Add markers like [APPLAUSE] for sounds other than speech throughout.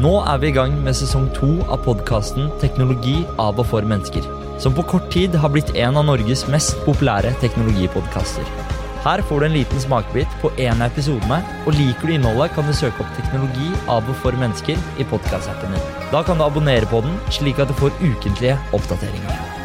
Nå er vi i gang med sesong to av podkasten Teknologi av og for mennesker. Som på kort tid har blitt en av Norges mest populære teknologipodkaster. Her får du en liten smakebit på en av episodene, og liker du innholdet, kan du søke opp Teknologi av og for mennesker i podkastappen din. Da kan du abonnere på den, slik at du får ukentlige oppdateringer.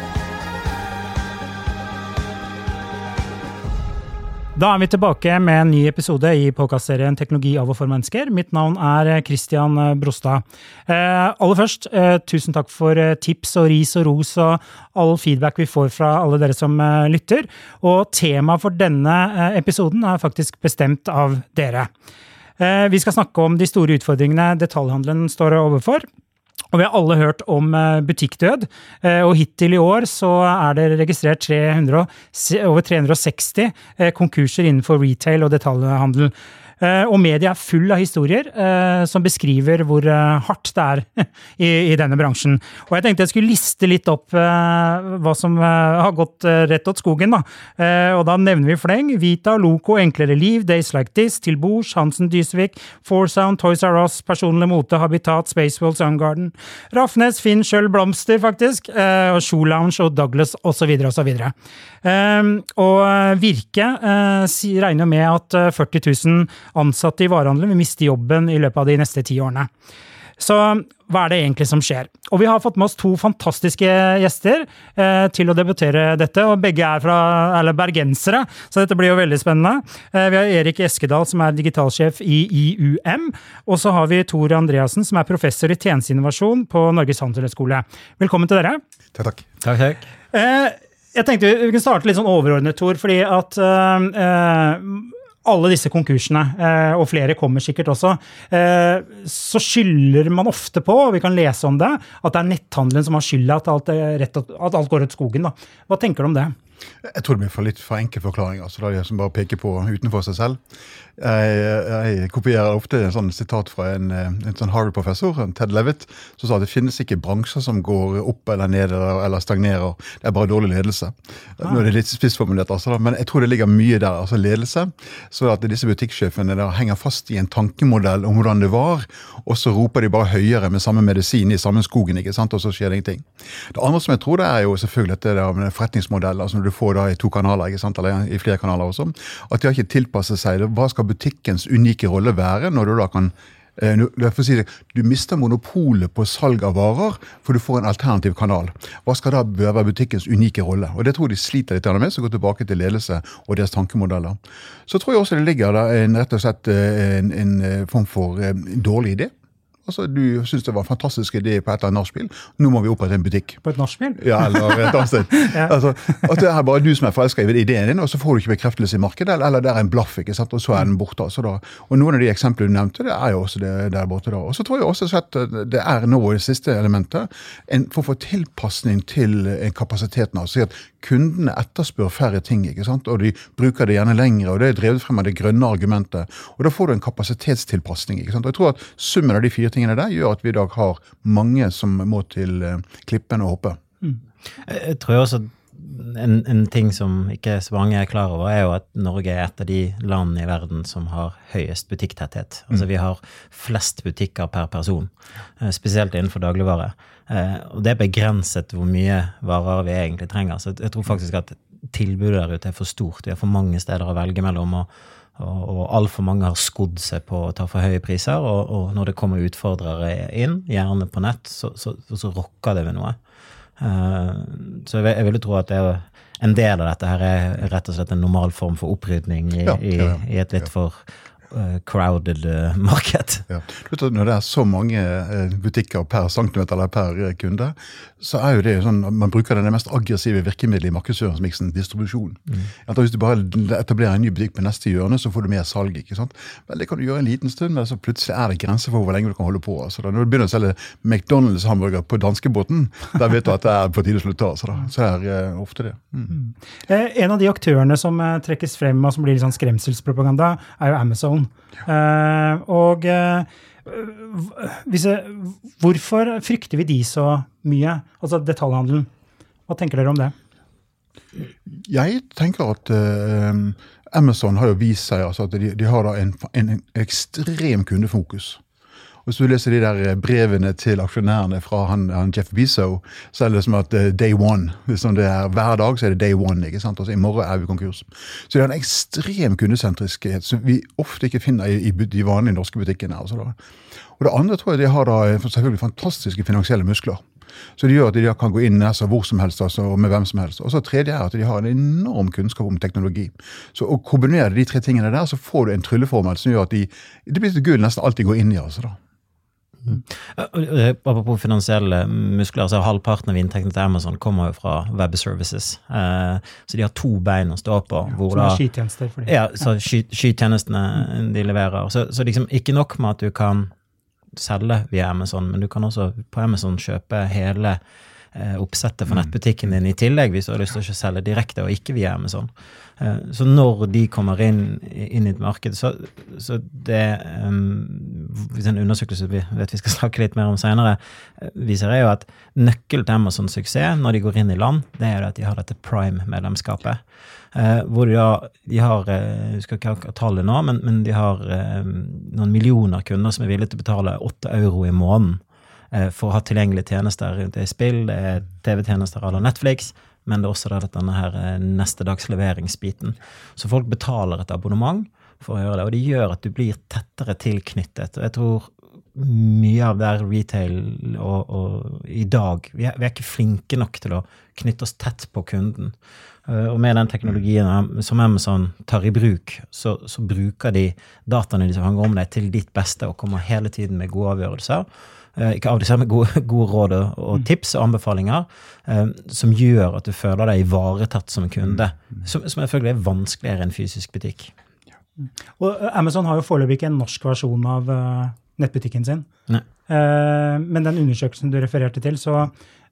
Da er vi tilbake med en ny episode i podkastserien Teknologi av og for mennesker. Mitt navn er Christian Brostad. Eh, aller først, eh, tusen takk for eh, tips og ris og ros og all feedback vi får fra alle dere som eh, lytter. Og temaet for denne eh, episoden er faktisk bestemt av dere. Eh, vi skal snakke om de store utfordringene detaljhandelen står overfor. Og vi har alle hørt om eh, butikkdød, eh, og hittil i år så er det registrert 300, over 360 eh, konkurser innenfor retail og detaljhandel. Og media er full av historier som beskriver hvor hardt det er [LAUGHS] i, denne bransjen. Og jeg tenkte jeg skulle liste litt opp hva som har gått rett åt skogen. Da. Og da nevner vi fleng. Vita, Loco, Enklere liv, Days Like This, Til Bords, Hansen Dysvik, Foursound, Toys R Us, Personlig mote, Habitat, Spaceworld, Soundgarden. Rafnes, Finn, Schjøll, Blomster, faktisk, og Shoe Lounge og Douglas osv. osv. Og Virke regner med at 40 000 ansatte i varehandelen vil miste jobben i løpet av de neste ti årene. Så hva er det egentlig som skjer? Og vi har fått med oss to fantastiske gjester eh, til å debutere dette. og Begge er fra, eller bergensere, så dette blir jo veldig spennende. Eh, vi har Erik Eskedal, som er digitalsjef i IUM. Og så har vi Tor Andreassen, som er professor i tjenesteinnovasjon på Norges handelshøyskole. Velkommen til dere. Takk, takk. Takk, takk. Eh, jeg tenkte vi kunne starte litt sånn overordnet, Tor. fordi at alle disse konkursene, og flere kommer sikkert også, så skylder man ofte på, og vi kan lese om det, at det er netthandelen som har skylda at, at, alt går ut skogen. Da. Hva tenker du om det? Jeg tror det blir for litt for enkel forklaring. altså Det er de som bare peker på utenfor seg selv. Jeg, jeg, kopierer ofte en sånn sitat fra en, en sånn Harvard-professor, Ted Levitt, som sa at det finnes ikke bransjer som går opp eller ned eller stagnerer. Det er bare dårlig ledelse. Ah. Nå er det litt spissformulert, altså, men jeg tror det ligger mye der. altså Ledelse. Så at disse butikksjefene der henger fast i en tankemodell om hvordan det var, og så roper de bare høyere med samme medisin i samme skogen, ikke sant, og så skjer det ingenting. Det andre som jeg tror det er jo selvfølgelig dette der med forretningsmodell, altså når du får da i to kanaler, ikke sant, eller i flere kanaler også, at de har ikke tilpasset seg. Hva skal butikkens unike rolle være, når du da kan eh, Si det, du mister monopolet på salg av varer, for du får en alternativ kanal. Hva skal da være butikkens unike rolle? Og Det tror jeg de sliter litt med, så går tilbake til ledelse og deres tankemodeller. Så tror jeg også det ligger en, rett og slett eh, en, en eh, form for en dårlig idé. Altså, Du syns det var en fantastisk idé på et eller annet nachspiel. Nå må vi opprette en butikk. På et nachspiel? Ja, eller et annet sted. [LAUGHS] ja. altså, at det er bare du som er forelska i ideen din, og så får du ikke bekreftelse i markedet, eller, eller det er en blaff, ikke sant, og så er den borte. Altså, da. Og Noen av de eksemplene du nevnte, det er jo også det der borte. da. Og så tror jeg også at det er nå det siste elementet, en form for tilpasning til kapasiteten. altså at Kundene etterspør færre ting, ikke sant? og de bruker det gjerne lengre. og Det er drevet frem av det grønne argumentet. og Da får du en kapasitetstilpasning. ikke sant? Og jeg tror at Summen av de fire tingene der gjør at vi i dag har mange som må til klippene klippen og hoppe. Mm. Jeg tror også en, en, ting som ikke så mange er klar over, er jo at Norge er et av de landene i verden som har høyest butikktetthet. Altså mm. vi har flest butikker per person, eh, spesielt innenfor dagligvare. Eh, og det er begrenset hvor mye varer vi egentlig trenger. Så jeg tror faktisk at tilbudet der ute er for stort. Vi har for mange steder å velge mellom. og og, og altfor mange har skodd seg på å ta for høye priser. Og, og når det kommer utfordrere inn, gjerne på nett, så, så, så rokker det ved noe. Uh, så jeg, jeg ville tro at det er en del av dette her er rett og slett en normal form for opprydning i, Ja, ja, ja. i et litt for crowded market. [LAUGHS] Ja. Du vet Når det er så mange eh, butikker per centimeter eller per eh, kunde, så er jo det sånn man bruker det mest aggressive virkemidlet i markedsføringsmiksen, distribusjon. At Hvis du bare etablerer en ny butikk på neste hjørne, så får du mer salg. ikke sant? Vel, Det kan du gjøre en liten stund, men så plutselig er det grenser for hvor lenge du kan holde på. Altså, da, når du begynner å selge McDonald's-hamburger på danskebåten, [LAUGHS] da vet du at det er på tide å slutte. Altså, da. Så det er uh, ofte det. Mm. Eh, En av de aktørene som eh, trekkes frem og som blir litt sånn skremselspropaganda, er jo Amazon. Eh, og eh, jeg, hvorfor frykter vi de så mye? Altså detaljhandelen. Hva tenker dere om det? Jeg tenker at eh, Amazon har jo vist seg altså, at de, de har da en, en ekstrem kundefokus. Hvis du leser de der eh, brevene til aksjonærene fra han, han Jeff Bezo, så er det som at eh, day one. Liksom det er, hver dag så er det day one. ikke sant? Altså I morgen er vi konkurs. Så det er en ekstrem kundesentriskhet som vi ofte ikke finner i, i de vanlige norske butikkene. Altså da. Og Det andre tror jeg de har da selvfølgelig fantastiske finansielle muskler. Så det gjør at de kan gå inn altså, hvor som helst altså, og med hvem som helst. Og så tredje er at de har en enorm kunnskap om teknologi. Så å kombinere de tre tingene der, så får du en trylleformel som gjør at de, det blir til gull nesten alt de går inn i. altså da. Eh, Apropos finansielle muskler, så halvparten av inntektene til Amazon kommer jo fra web services. Eh, så de har to bein å stå på. hvor Som er skytjenester for dem. Ja, så sky, skytjenestene de leverer. Så, så liksom ikke nok med at du kan selge via Amazon, men du kan også på Amazon kjøpe hele oppsettet for nettbutikken din i tillegg, hvis du har lyst til å selge direkte og ikke via Amazon. Eh, så når de kommer inn, inn i et marked, så, så det um, en undersøkelse vi vet vi skal snakke litt mer om senere, eh, viser er jo at nøkkelen til Amazons suksess når de går inn i land, det er jo at de har dette prime-medlemskapet. Uh, hvor de, har, de har eh, Jeg skal ikke ha tallet nå, men, men de har eh, noen millioner kunder som er villige til å betale 8 euro i måneden eh, for å ha tilgjengelige tjenester. Det i spill, det er TV-tjenester à la Netflix, men det er også denne her eh, neste dags leveringsbiten. Så folk betaler et abonnement for å gjøre det, og det gjør at du blir tettere tilknyttet. Og jeg tror mye av der retail og, og i dag vi er, vi er ikke flinke nok til å knytte oss tett på kunden. Eh, Og med den teknologien som Amazon tar i bruk, så, så bruker de dataene de fanger om deg, til ditt beste og kommer hele tiden med gode avgjørelser. Eh, Ikke avgjørelser, men gode, [LAUGHS] gode råd og, og tips og anbefalinger eh, som gjør at du føler deg ivaretatt som kunde. Som, som selvfølgelig er vanskeligere enn fysisk butikk. Og eh, Amazon har jo foreløpig ikke en norsk versjon av nettbutikken sin. Nei. Men den undersøkelsen du refererte til, så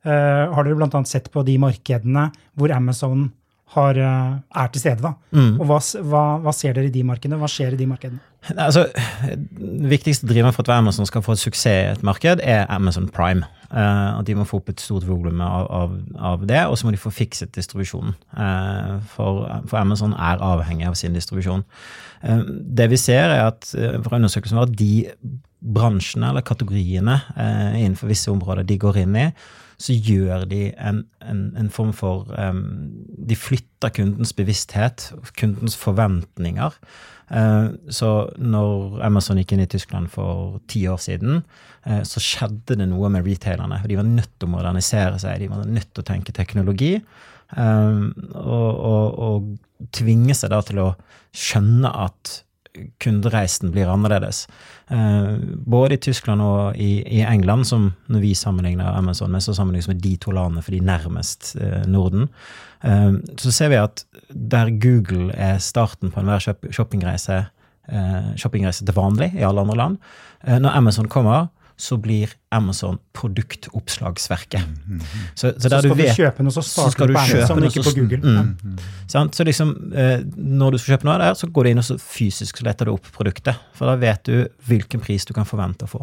har dere bl.a. sett på de markedene hvor Amazon har, eh, er til stede. da. Mm. Og hva, hva, hva ser dere i de markedene? Hva skjer i de markedene? Altså, viktigste driveren for at Amazon skal få suksess i et marked, er Amazon Prime. Uh, at de må få opp et stort volum av, av, av det, og så må de få fikset distribusjonen. Uh, for, for Amazon er avhengig av sin distribusjon. Uh, det vi ser, er at eh, fra undersøkelsen var at de bransjene eller kategoriene eh, innenfor visse områder de går inn i, så gjør de en, en, en form for um, De flytter kundens bevissthet, kundens forventninger. Uh, så når Amazon gikk inn i Tyskland for ti år siden, uh, så skjedde det noe med retailerne. De var nødt til å modernisere seg, de var nødt til å tenke teknologi. eh, og, og, og tvinge seg da til å skjønne at kundereisen blir annerledes. Eh, både i Tyskland og i, i England, som når vi sammenligner Amazon med, så sammenlignes med de to landene for de nærmest eh, Norden. Eh, så ser vi at der Google er starten på enhver shoppingreise, shoppingreise til vanlig i alle andre land, når Amazon kommer, så blir Amazon produktoppslagsverket. Så, så Så der skal du du, kjøpe noe, så så starter du på Amazon, noe, ikke på Google. Mm. Sant? Så liksom, eh, når du skal kjøpe noe der, så går du inn og så fysisk så leter du opp produktet. For da vet du hvilken pris du kan forvente å få.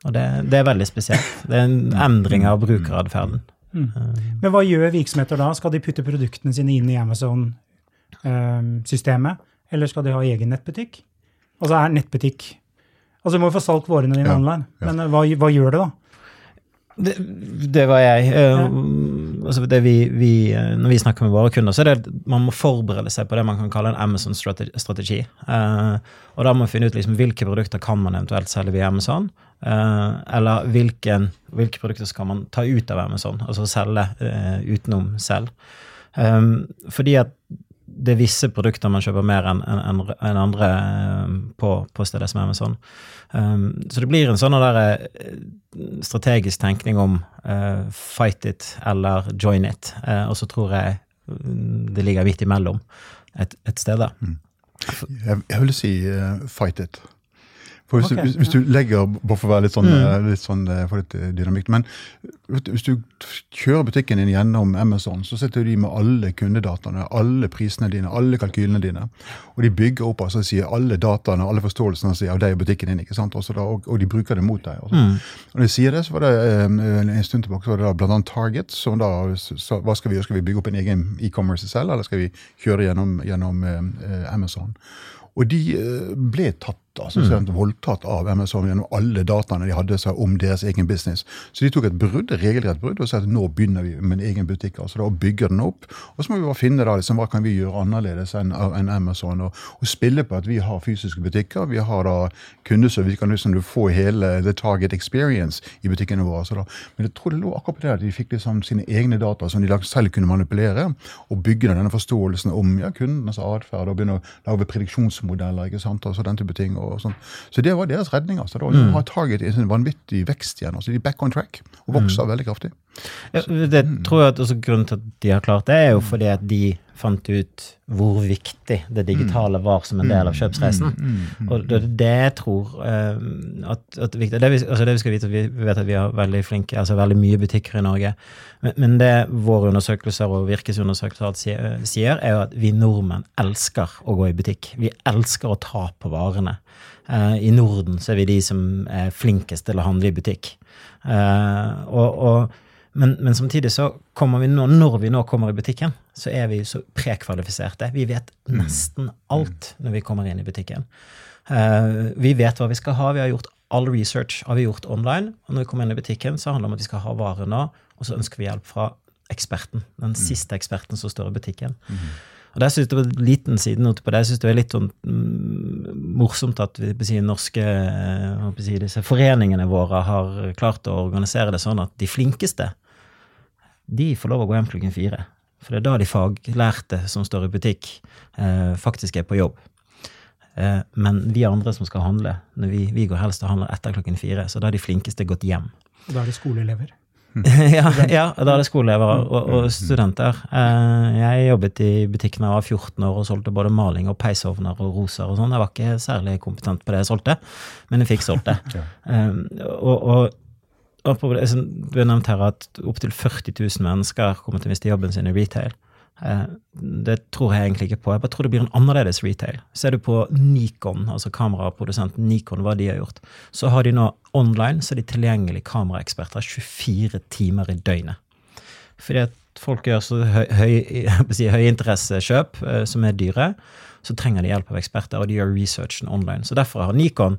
Og det, det er veldig spesielt. Det er en endring av brukeratferden. Men hva gjør virksomheter da? Skal de putte produktene sine inn i Amazon-systemet, eller skal de ha egen nettbutikk? Altså er nettbutikk Altså, du må jo få solgt varene dine Ja, online, ja. men eh, hva, hva gjør det, da? Det, det var jeg. Uh, altså det vi, vi, når vi snakker med våre kunder, så er det man må forberede seg på det man kan kalle en Amazon-strategi. Uh, og da må man finne ut liksom, hvilke produkter kan man eventuelt selge via Amazon. Uh, eller hvilken, hvilke produkter skal man ta ut av Amazon, altså selge utenom selv. Um, fordi at det er visse produkter man kjøper mer enn en, en andre på, på steder som Amazon. Um, så det blir en sånn der, eh, strategisk tenkning om uh, fight it eller join it. Uh, og så tror jeg mm, det ligger midt imellom et, et sted der. Mm. Jeg, jeg, vil si uh, fight it. For hvis, okay, du, hvis, du legger, bare for å være litt sånn, mm. Eh, litt sånn eh, for litt eh, dynamikk, men hvis du kjører butikken din gjennom Amazon, så sitter de med alle kundedataene, alle prisene dine, alle kalkylene dine. Og de bygger opp altså, sier alle dataene, alle forståelsene sier, av deg og butikken din. ikke sant? Da, og, og, de bruker det mot deg. Mm. Og når de sier det, så var det en stund tilbake så var det da annet Target. som da, så, Hva skal vi gjøre? Skal vi bygge opp en egen e-commerce selv, eller skal vi kjøre gjennom, gjennom eh, Amazon? Og de ble tatt altså mm. voldtatt av Amazon gjennom alle dataene de hadde seg om deres egen business. Så de tok et brudd, regelrett brudd og sa at nå begynner vi med en egen butikk. altså da, og bygger den opp. Og så må vi bare finne da, liksom, hva kan vi gjøre annerledes enn en Amazon. Og, og, spille på at vi har fysiske butikker. Vi har da kundeservice. Vi kan liksom få hele the target experience i butikkene våre. Så da. Men jeg tror det lå akkurat på det at de fikk liksom sine egne data som de selv kunne manipulere, og bygge denne forståelsen om ja, kundenes atferd og begynne å lage prediksjonsmodeller ikke sant, altså den type ting. og sånn. Så det var deres redning. altså. Da mm. har Target en vanvittig vekst igjen. altså De er back on track og vokser mm. veldig kraftig. Ja, det mm. tror jeg at også Grunnen til at de har klart det, er jo fordi at de fant ut hvor viktig det digitale mm. var som en del av kjøpsreisen. Og det det tror uh, at, at det, vi, altså det vi skal vite, vi vet at vi har veldig flinke, altså veldig mye butikker i Norge. Men, men det våre undersøkelser og Virkes undersøkelser sier, er jo at vi nordmenn elsker å gå i butikk. Vi elsker å ta på varene. Uh, I Norden så er vi de som er flinkest til å handle i butikk. Uh, og, og men, men, samtidig så kommer vi nå, når vi nå kommer i butikken, så er vi så prekvalifiserte. Vi vet mm. nesten alt når vi kommer inn i butikken. Uh, vi vet hva vi skal ha. Vi har gjort all research har vi gjort online. Og når vi kommer inn i butikken, så handler det om at vi skal ha varer nå, og så ønsker vi hjelp fra eksperten. Den mm. siste eksperten som står i butikken. Mm. Og der synes det var en liten sidenote på det. Jeg synes det er litt sånn, mm, morsomt at vi, si, norske eh, si, disse foreningene våre har klart å organisere det sånn at de flinkeste de får lov å gå hjem klokken fire. For det er da de faglærte som står i butikk, eh, faktisk er på jobb. Eh, men vi andre som skal handle, vi, vi, går helst og handler etter klokken fire. Så da har de flinkeste gått hjem. Og da er det skoleelever? [LAUGHS] ja, ja, da er det skoleelever og, og, studenter. Eh, jeg jobbet i butikken da jeg var 14 år og solgte både maling og peisovner og roser og sånn. Jeg var ikke særlig kompetent på det jeg solgte, men jeg fikk solgt det. [LAUGHS] Eh, og, og du har nevnt her at opptil 40 000 mennesker kommer til å miste jobben sin i retail. Eh, det tror jeg egentlig ikke på. Jeg bare tror det blir en annerledes retail. Ser du på Nikon, altså kameraprodusenten Nikon, hva de har gjort, så har de nå online så er de tilgjengelige kameraeksperter 24 timer i døgnet. Fordi at folk gjør så høyinteressekjøp høy, høy eh, som er dyre, så trenger de hjelp av eksperter, og de gjør researchen online. Så derfor har Nikon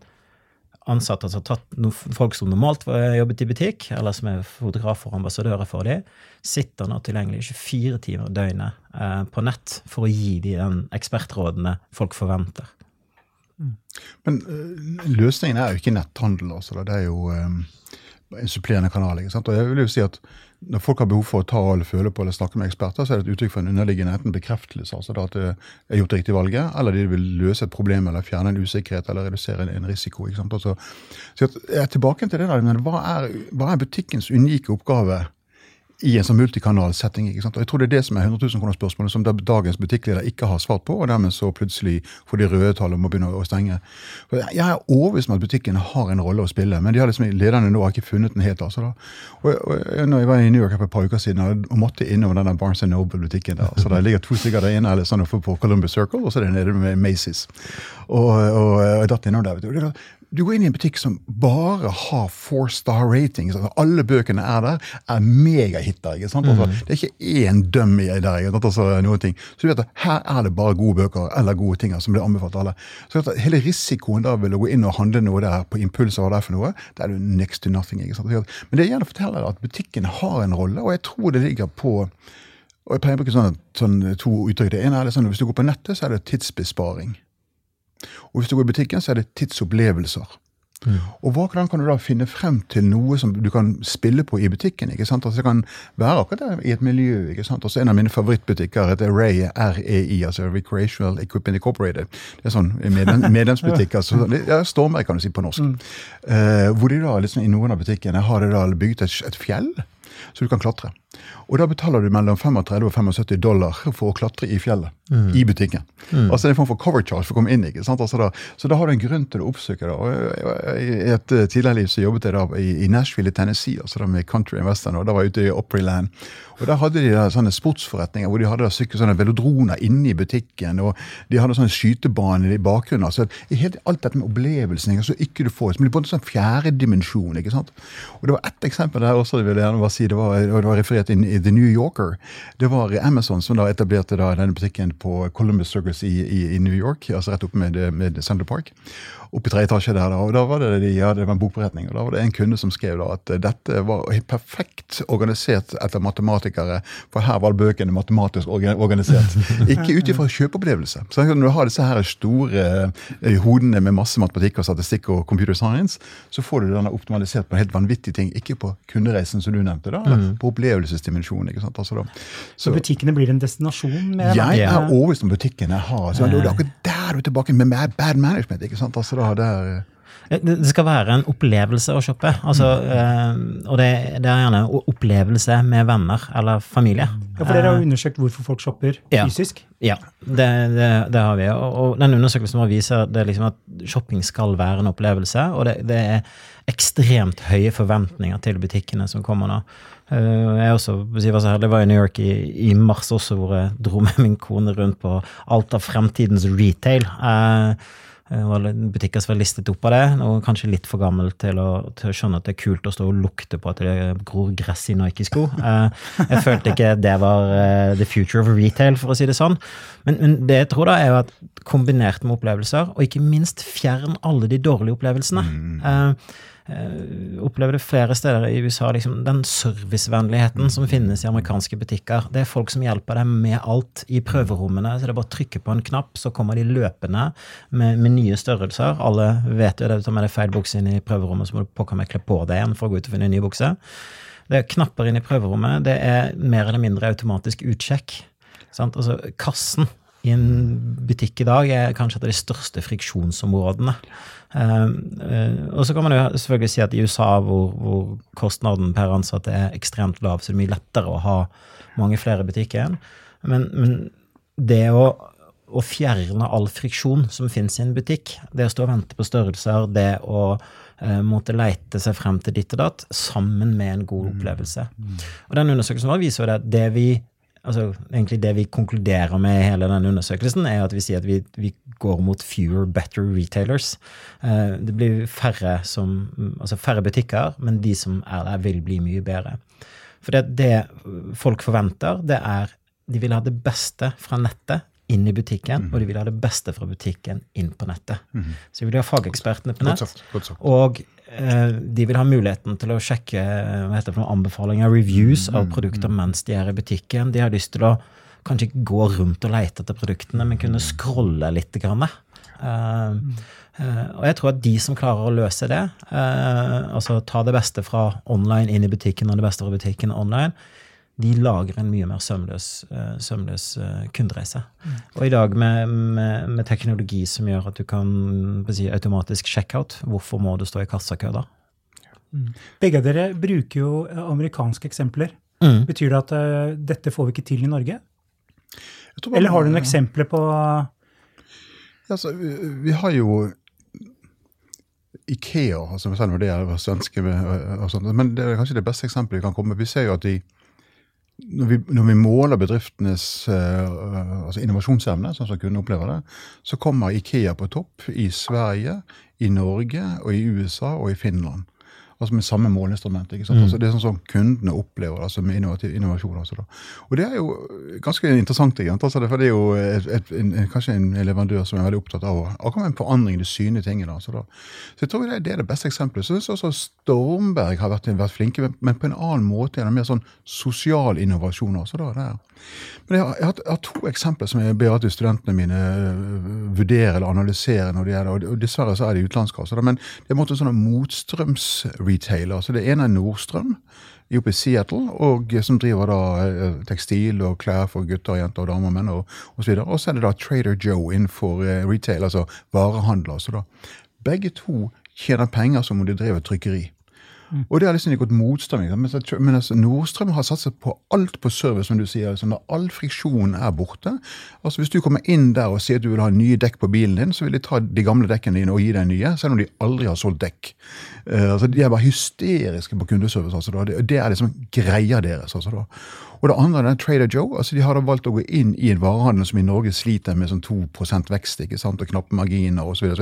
ansatte som har tatt folk som normalt jobbet i butikk, eller som er fotografer og ambassadører for dem, sitter nå tilgjengelig 24 timer i døgnet eh, på nett for å gi dem den ekspertrådene folk forventer. Mm. Men uh, løsningen er jo ikke netthandel. Altså, det er jo um, en supplerende kanal. ikke sant? Og jeg vil jo si at når folk har behov for å ta eller føle på eller snakke med eksperter, så er det et uttrykk for en underliggende enten bekreftelse, altså at det er gjort det riktige valget, eller de vil løse et problem eller fjerne en usikkerhet eller redusere en, risiko. ikke sant? Altså, så jeg er tilbake til det der, men hva er, hva er butikkens unike oppgave i en sånn multikanal-setting. ikke sant? Og Jeg tror det er det som er 100 000 kroner-spørsmålet som dagens butikkleder ikke har svart på, og dermed så plutselig får de røde tall og må begynne å stenge. For Jeg er overbevist om at butikken har en rolle å spille, men de har liksom, lederne nå har ikke funnet den helt. altså da. Og, og når Jeg var i New York for et par uker siden og måtte innover den Barnes Noble-butikken. der, så Der ligger to stykker der inne eller sånn på Columbus Circle, og så er det nede med Macy's. Og, og, og jeg datt innom der. vet du. Du går inn i en butikk som bare har four star ratings. Altså alle bøkene er der, er megahiter. ikke sant? Altså, det er ikke én dummy der. ikke sant? Altså, noen ting. Så du vet at her er det bare gode bøker eller gode ting som blir anbefalt alle. Så at hele risikoen da ved å gå inn og handle noe der på impulser og der er for noe, det er jo next to nothing. ikke sant? Men det jeg gjerne forteller er at butikken har en rolle, og jeg tror det ligger på og jeg pleier å bruke sånn, sånn to uttrykk. Det ene er det sånn, Hvis du går på nettet, så er det tidsbesparing. Og hvis du går i butikken, så er det tidsopplevelser. Mm. Og hvordan kan du da finne frem til noe som du kan spille på i butikken? ikke sant? Altså Det kan være akkurat der i et miljø. ikke sant? Også En av mine favorittbutikker heter Ray, REI, altså Recreational Equipment Incorporated. Det er sånn medlem, [LAUGHS] medlemsbutikk. altså, ja, Stormberg, kan du si på norsk. Eh, hvor de da liksom i noen av butikkene har de da bygget et, et fjell så du kan klatre. Og da betaler du mellom 35 og 75 dollar for å klatre i fjellet. I butikken. Altså det er en form for cover charge for å komme inn. ikke sant? Altså da, så da har du en grunn til å oppsøke det. Og I et eh, tidligere liv så jobbet jeg da i, Nashville i Tennessee, altså da med country Investor western, og da var jeg ute i Opryland. Og Der hadde de da sånne sportsforretninger hvor de hadde da sykkel, sånne velodroner inne i butikken. og De hadde sånne skytebaner i bakgrunnen. altså helt, Alt dette med opplevelsen ikke, altså ikke du får, som blir på en sånn fjerde dimensjon. ikke sant? Og Det var ett eksempel der også, jeg vil gjerne bare si, det var, det var referert inn i The New Yorker. Det var Amazon som da etablerte da denne butikken på Columbus Circus i, i, i New York, altså rett opp med, med Central Park oppe i tredje etasje der. Og da var det, de, hadde en bokberetning, og da var det en kunde som skrev da at dette var perfekt organisert etter matematikere, for her var bøkene matematisk organisert. [LAUGHS] Ikke ut ifra kjøpeopplevelse. Så når du har disse her store eh, hodene med masse matematikk og statistikk og computer science, så får du den optimalisert på helt vanvittig ting. Ikke på kundereisen, som du nevnte, da, eller på opplevelsesdimensjonen. ikke sant? Altså da, Så butikkene blir en destinasjon? med jeg er overbevist om butikkene har så, Det er akkurat der du er tilbake med bad management. ikke sant? Altså da, der, Det det skal være en opplevelse å shoppe. Altså, eh, og det, det er gjerne en opplevelse med venner eller familie. Ja, for Dere har jo undersøkt hvorfor folk shopper Ja. fysisk. Ja, det, det, det har vi. Og, og den undersøkelsen vår viser det liksom at shopping skal være en opplevelse, og det, det er ekstremt høye forventninger til butikkene som kommer nå. Eh, Jeg, også, var så heldig, var i New York i, i mars også, hvor jeg dro med min kone rundt på alt av fremtidens retail. Eh, butikker som var listet opp av det, og kanskje litt for gammel til å, til å skjønne at det er kult å stå og lukte på at det gror gress i Nike-sko. Eh, Jeg følte ikke det var eh, the future of retail, for å si det sånn. Men, men det jeg tror da er jo at kombinert med opplevelser, og ikke minst fjern alle de dårlige opplevelsene. Mm. eh, opplever det flere steder i USA, liksom, den servicevennligheten som finnes i amerikanske butikker. Det er folk som hjelper deg med alt i prøverommene. så Det er bare å trykke på en knapp, så kommer de løpende med, med nye størrelser. Alle vet jo det, tar med deg feil bukse inn i prøverommet, så må du pokker meg kle på deg igjen for å gå ut og finne en ny bukse. Det er knapper inn i prøverommet. Det er mer eller mindre automatisk utsjekk. Altså, kassen i en butikk i dag er kanskje et av de største friksjonsområdene. Eh, eh, og så kan man jo selvfølgelig si at i USA, hvor, hvor kostnaden per ansatt er ekstremt lav, så er det mye lettere å ha mange flere butikker igjen. Men, men det å, å fjerne all friksjon som finnes i en butikk, det å stå og vente på størrelser, det å eh, måtte leite seg frem til ditt og datt, sammen med en god opplevelse. Og den undersøkelsen vår viser jo det at det vi altså egentlig det vi konkluderer med i hele denne undersøkelsen, er at vi sier at vi, vi går mot fewer, better retailers. Eh, det blir færre, som, altså færre butikker, men de som er der, vil bli mye bedre. For det, det folk forventer, det er de vil ha det beste fra nettet inn i butikken, og de vil ha det beste fra butikken inn på nettet. Så de vil ha fagekspertene på Godt nett. sagt. godt sagt. Og de vil ha muligheten til å sjekke eh, hva heter det anbefalinger, reviews av produkter mens de er i butikken. De har lyst til å kanskje ikke gå rundt og lete etter produktene, men kunne scrolle litt. Grann. Eh, eh, og jeg tror at de som klarer å løse det, eh, altså ta det beste fra online inn i butikken og det beste fra butikken online, de lager en mye mer sømløs, eh, sømløs eh, kundereise. Og i dag med, med, med teknologi som gjør at du kan si, automatisk checkout, hvorfor må du stå i kassakø da? Begge av dere bruker jo eh, amerikanske eksempler. Mm. Betyr det at uh, dette får vi ikke til i Norge? Bare- Eller har du noen eksempler på Altså, vi, vi har jo Ikea, altså selv om det er svenske, og sånt, men det er kanskje det beste eksempelet vi kan komme med. Vi ser jo at de, når vi, når vi måler bedriftenes uh, altså innovasjonsevne, sånn som kundene opplever det, så kommer Ikea på topp i Sverige, i Norge, og i USA og i Finland altså med samme måleinstrument. ikke sant? Mm. Altså det er sånn som kundene opplever altså med innovasjon. Altså da. Og det er jo ganske interessant, egentlig, altså for det er jo et, et, en, kanskje en leverandør som er veldig opptatt av akkurat en forandring i det synlige tingene. Altså da. Så jeg tror det, det er det beste eksempelet. Så jeg synes også Stormberg har vært, vært flinke, men på en annen måte gjennom mer sånn sosial innovasjon. Altså da, der. Men jeg har, jeg, har, jeg har, to eksempler som jeg ber at studentene mine øh, vurderer eller analyserer. når det gjelder, og Dessverre så er det utenlandske. Altså, men det er en måte sånn motstrømsretailer. Så det ene er Nordstrøm oppe i Seattle, og, som driver da øh, tekstil og klær for gutter, jenter, og damer og menn og osv. Og så er det da Trader Joe innenfor retail, altså varehandler. Altså da. Begge to tjener penger som om de driver trykkeri. Og det har liksom gått motstrøm. Men altså, Nordstrøm har satset på alt på service, som du sier. Altså, når all friksjon er borte. altså Hvis du kommer inn der og sier at du vil ha nye dekk på bilen din, så vil de ta de gamle dekkene dine og gi deg nye, selv om de aldri har solgt dekk. Uh, altså De er bare hysteriske på kundeservice. altså da. Det, det er liksom greia deres. altså da. Og det andre er Trader Joe. altså De har da valgt å gå inn i en varehandel som i Norge sliter med sånn 2% vekst ikke sant, og knappe marginer osv.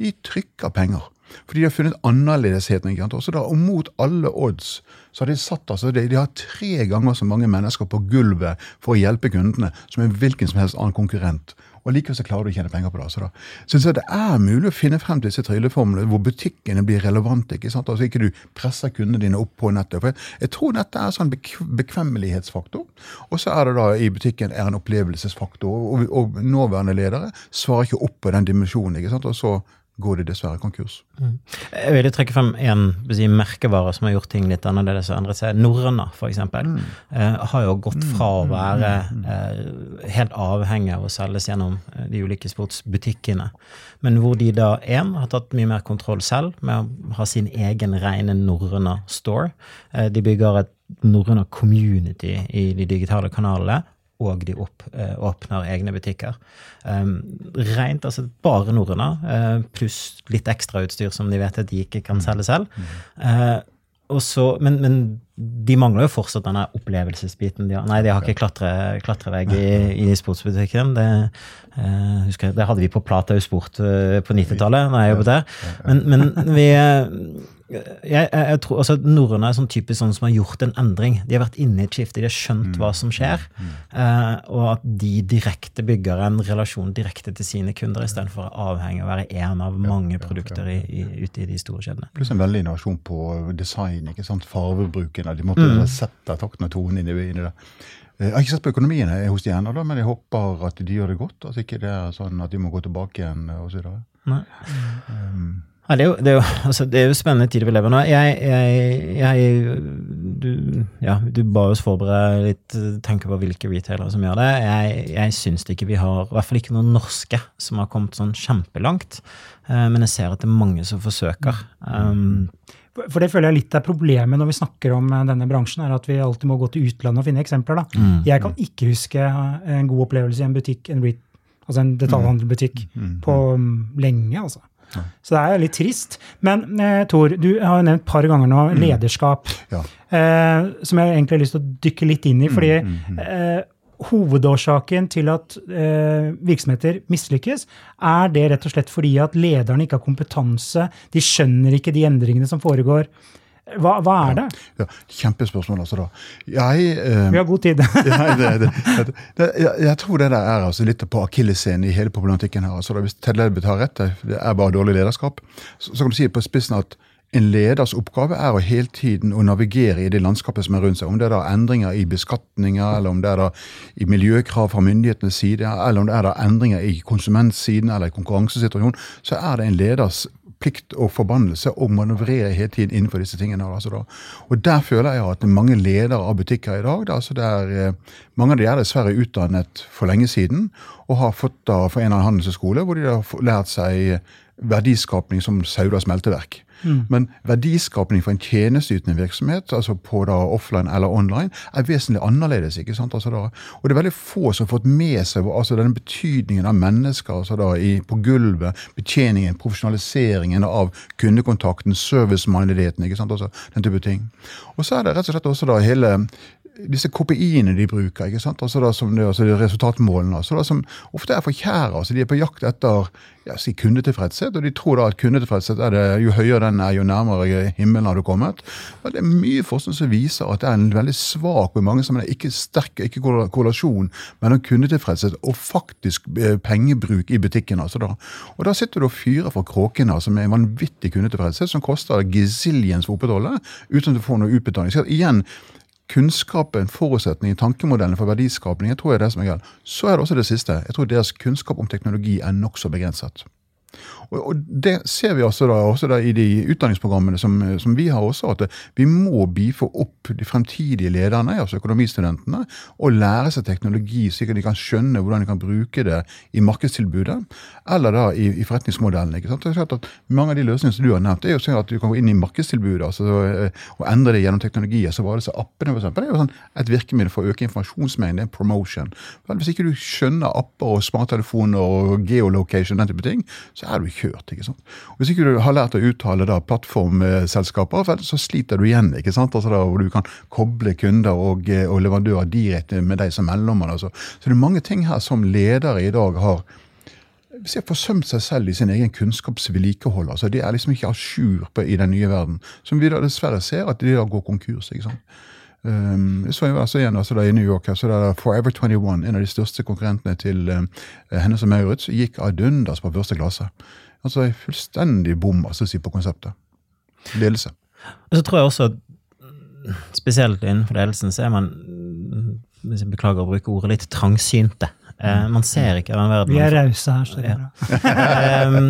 De trykker penger. Fordi de har funnet annerledesheten. ikke sant? Også da, Og mot alle odds så har de satt altså, de, de har tre ganger så mange mennesker på gulvet for å hjelpe kundene som en hvilken som helst annen konkurrent. Og likevel så klarer du å tjene penger på det. Så da synes jeg det er mulig å finne frem til disse trylleformlene hvor butikkene blir relevante. ikke sant? Altså Ikke du presser kundene dine opp på nettet. For jeg tror nettet er sånn bekvemmelighetsfaktor. Og så er det da i butikken er en opplevelsesfaktor. Og, og nåværende ledere svarer ikke opp på den dimensjonen. ikke sant? Og så går de dessverre konkurs. Mm. Jeg vil trekke frem en si, merkevare som har gjort ting litt annerledes og endret seg. Norrøna, f.eks., mm. eh, har jo gått fra å mm. være mm. eh, helt avhengig av å selges gjennom eh, de ulike sportsbutikkene, men hvor de da én har tatt mye mer kontroll selv med å ha sin egen rene Norrøna store. Eh, de bygger et Norrøna community i de digitale kanalene og de opp, eh, åpner egne butikker. Um, rent, altså bare Norena, uh, pluss litt ekstrautstyr som de vet at de ikke kan selge selv. Uh, så, men, men, de mangler jo fortsatt denne opplevelsesbiten. De har, nei, de har ikke klatre, klatrevegg i, i sportsbutikken. Det, uh, husker, det hadde vi på Platau Sport på 90-tallet, da jeg jobbet der. Men, men vi jeg, jeg, tror, altså Norrøne er sånn typisk sånn som har gjort en endring. De har vært inne i et skifte, de har skjønt hva som skjer. Mm. Uh, og at de direkte bygger en relasjon direkte til sine kunder, istedenfor å avhenge av å være én av mange ja, produkter ja, ja, i, ute i de store kjedene. Pluss en veldig innovasjon på design, ikke sant? fargebruken. De måtte mm. sette takten og tonen inn i det. Eh, jeg har ikke sett på økonomien hos de ennå, men jeg håper at de gjør det godt. At ikke det er sånn at de må gå tilbake igjen osv. Um, ja, det, er jo, det, er jo, [LAUGHS] altså, det, er jo, spennende tider vi lever nå. Jeg, jeg, jeg du, ja, du ba oss forberede litt tanke på hvilke retailere som gjør det. Jeg, jeg syns ikke vi har, i hvert fall ikke noen norske, som har kommet sånn kjempelangt. Uh, men jeg ser at det er mange som forsøker. Um, for det føler jeg litt er problemet når vi snakker om eh, denne bransjen, er at vi alltid må gå til utlandet og finne eksempler. da. Mm, jeg kan ikke huske en god opplevelse i en butikk, en, altså en detaljhandelbutikk, mm, mm, på um, lenge. altså. Så det er litt trist. Men eh, Tor, du har jo nevnt et par ganger nå mm. lederskap, ja. eh, som jeg egentlig har lyst til å dykke litt inn i. fordi mm, mm, eh, hovedårsaken til at eh, virksomheter mislykkes, er det rett og slett fordi at lederne ikke har kompetanse, de skjønner ikke de endringene som foregår. Hva, hva, er det? Ja, kjempespørsmål, altså. da. Jeg, eh, Vi har god tid. [LAUGHS] jeg, det, det, det, jeg, jeg, tror det der er altså litt på akilleshælen i hele problematikken her. altså da, Hvis Ted Ledbeth har rett, det er bare dårlig lederskap, så, så kan du si på spissen at en leders oppgave er å hele tiden å navigere i det landskapet som er rundt seg. Om det er da endringer i beskatninger, eller om det er da i miljøkrav fra myndighetenes side, eller om det er da endringer i konsumentsiden eller i konkurransesituasjonen, så er det en leders plikt og forbannelse å manøvrere hele tiden innenfor disse tingene. Altså da. Og Der føler jeg at mange ledere av butikker i dag, altså der, eh, mange av de er dessverre utdannet for lenge siden og har fått da fra en eller annen handelshøyskole hvor de har lært seg verdiskapning som Sauda smelteverk. Mm. Men verdiskapning for en tjenesteytende virksomhet, altså på da offline eller online, er vesentlig annerledes. ikke sant? Altså da, og det er veldig få som har fått med seg altså denne betydningen av mennesker altså da, i, på gulvet, betjeningen, profesjonaliseringen av kundekontakten, servicemindedigheten, ikke? Altså, den type ting. Og så er det rett og slett også da hele disse KPI-ene de bruker, ikke sant? Altså da, som det, altså resultatmålene, altså da, som ofte er for kjære. Altså de er på jakt etter ja, si kundetilfredshet, og de tror da at kundetilfredshet er det, jo høyere den er, jo nærmere himmelen har du kommet. Og det er mye forskning som viser at det er en veldig svak og mange som er ikke sterk ikke korrelasjon mellom kundetilfredshet og faktisk eh, pengebruk i butikken. altså da. Og da sitter du og fyrer for kråkene, altså er en vanvittig kundetilfredshet som koster gazillions for å opprettholde, uten at du får noe utbetaling. Så igjen, kunnskapen, forutsetningen, tankemodellen for verdiskapning, jeg tror er det som er galt. Så er det også det siste. Jeg tror deres kunnskap om teknologi er nokså begrenset. Og, Det ser vi også, da, også da i de utdanningsprogrammene som, som, vi har også, at vi må bife opp de fremtidige lederne, altså økonomistudentene, og lære seg teknologi, slik at de kan skjønne hvordan de kan bruke det i markedstilbudet, eller da i, i forretningsmodellen. ikke sant? Det er klart at Mange av de løsningene som du har nevnt, det er jo sånn at du kan gå inn i markedstilbudet altså, og endre det gjennom teknologi. så var disse appene, for eksempel, det er jo sånn et virkemiddel for å øke informasjonsmengden, det er promotion. Hvis ikke du skjønner apper og smarttelefoner og geolocation, den type ting, så er du kjørt. ikke sant? Og hvis ikke du har lært å uttale da plattformselskaper, så sliter du igjen. ikke sant? Altså da, Hvor du kan koble kunder og, eh, og leverandører direkte med deg som mellommann. Altså. Så det er mange ting her som ledere i dag har jeg forsømt seg selv i sin egen kunnskapsvedlikehold. altså De er liksom ikke a jour i den nye verden. Som vi da dessverre ser at de da går konkurs. ikke sant? Um, så jeg altså igjen altså da I New York så det er Forever 21, en av de største konkurrentene til um, Hennes og Maurits, gikk ad undas på første klasse. Altså fullstendig bom altså, si, på konseptet. Ledelse. Og så tror jeg også at spesielt innenfor ledelsen så er man hvis jeg beklager å bruke ordet litt trangsynte. Uh, man ser ikke den verden. Vi er rause her, så det er bra. um,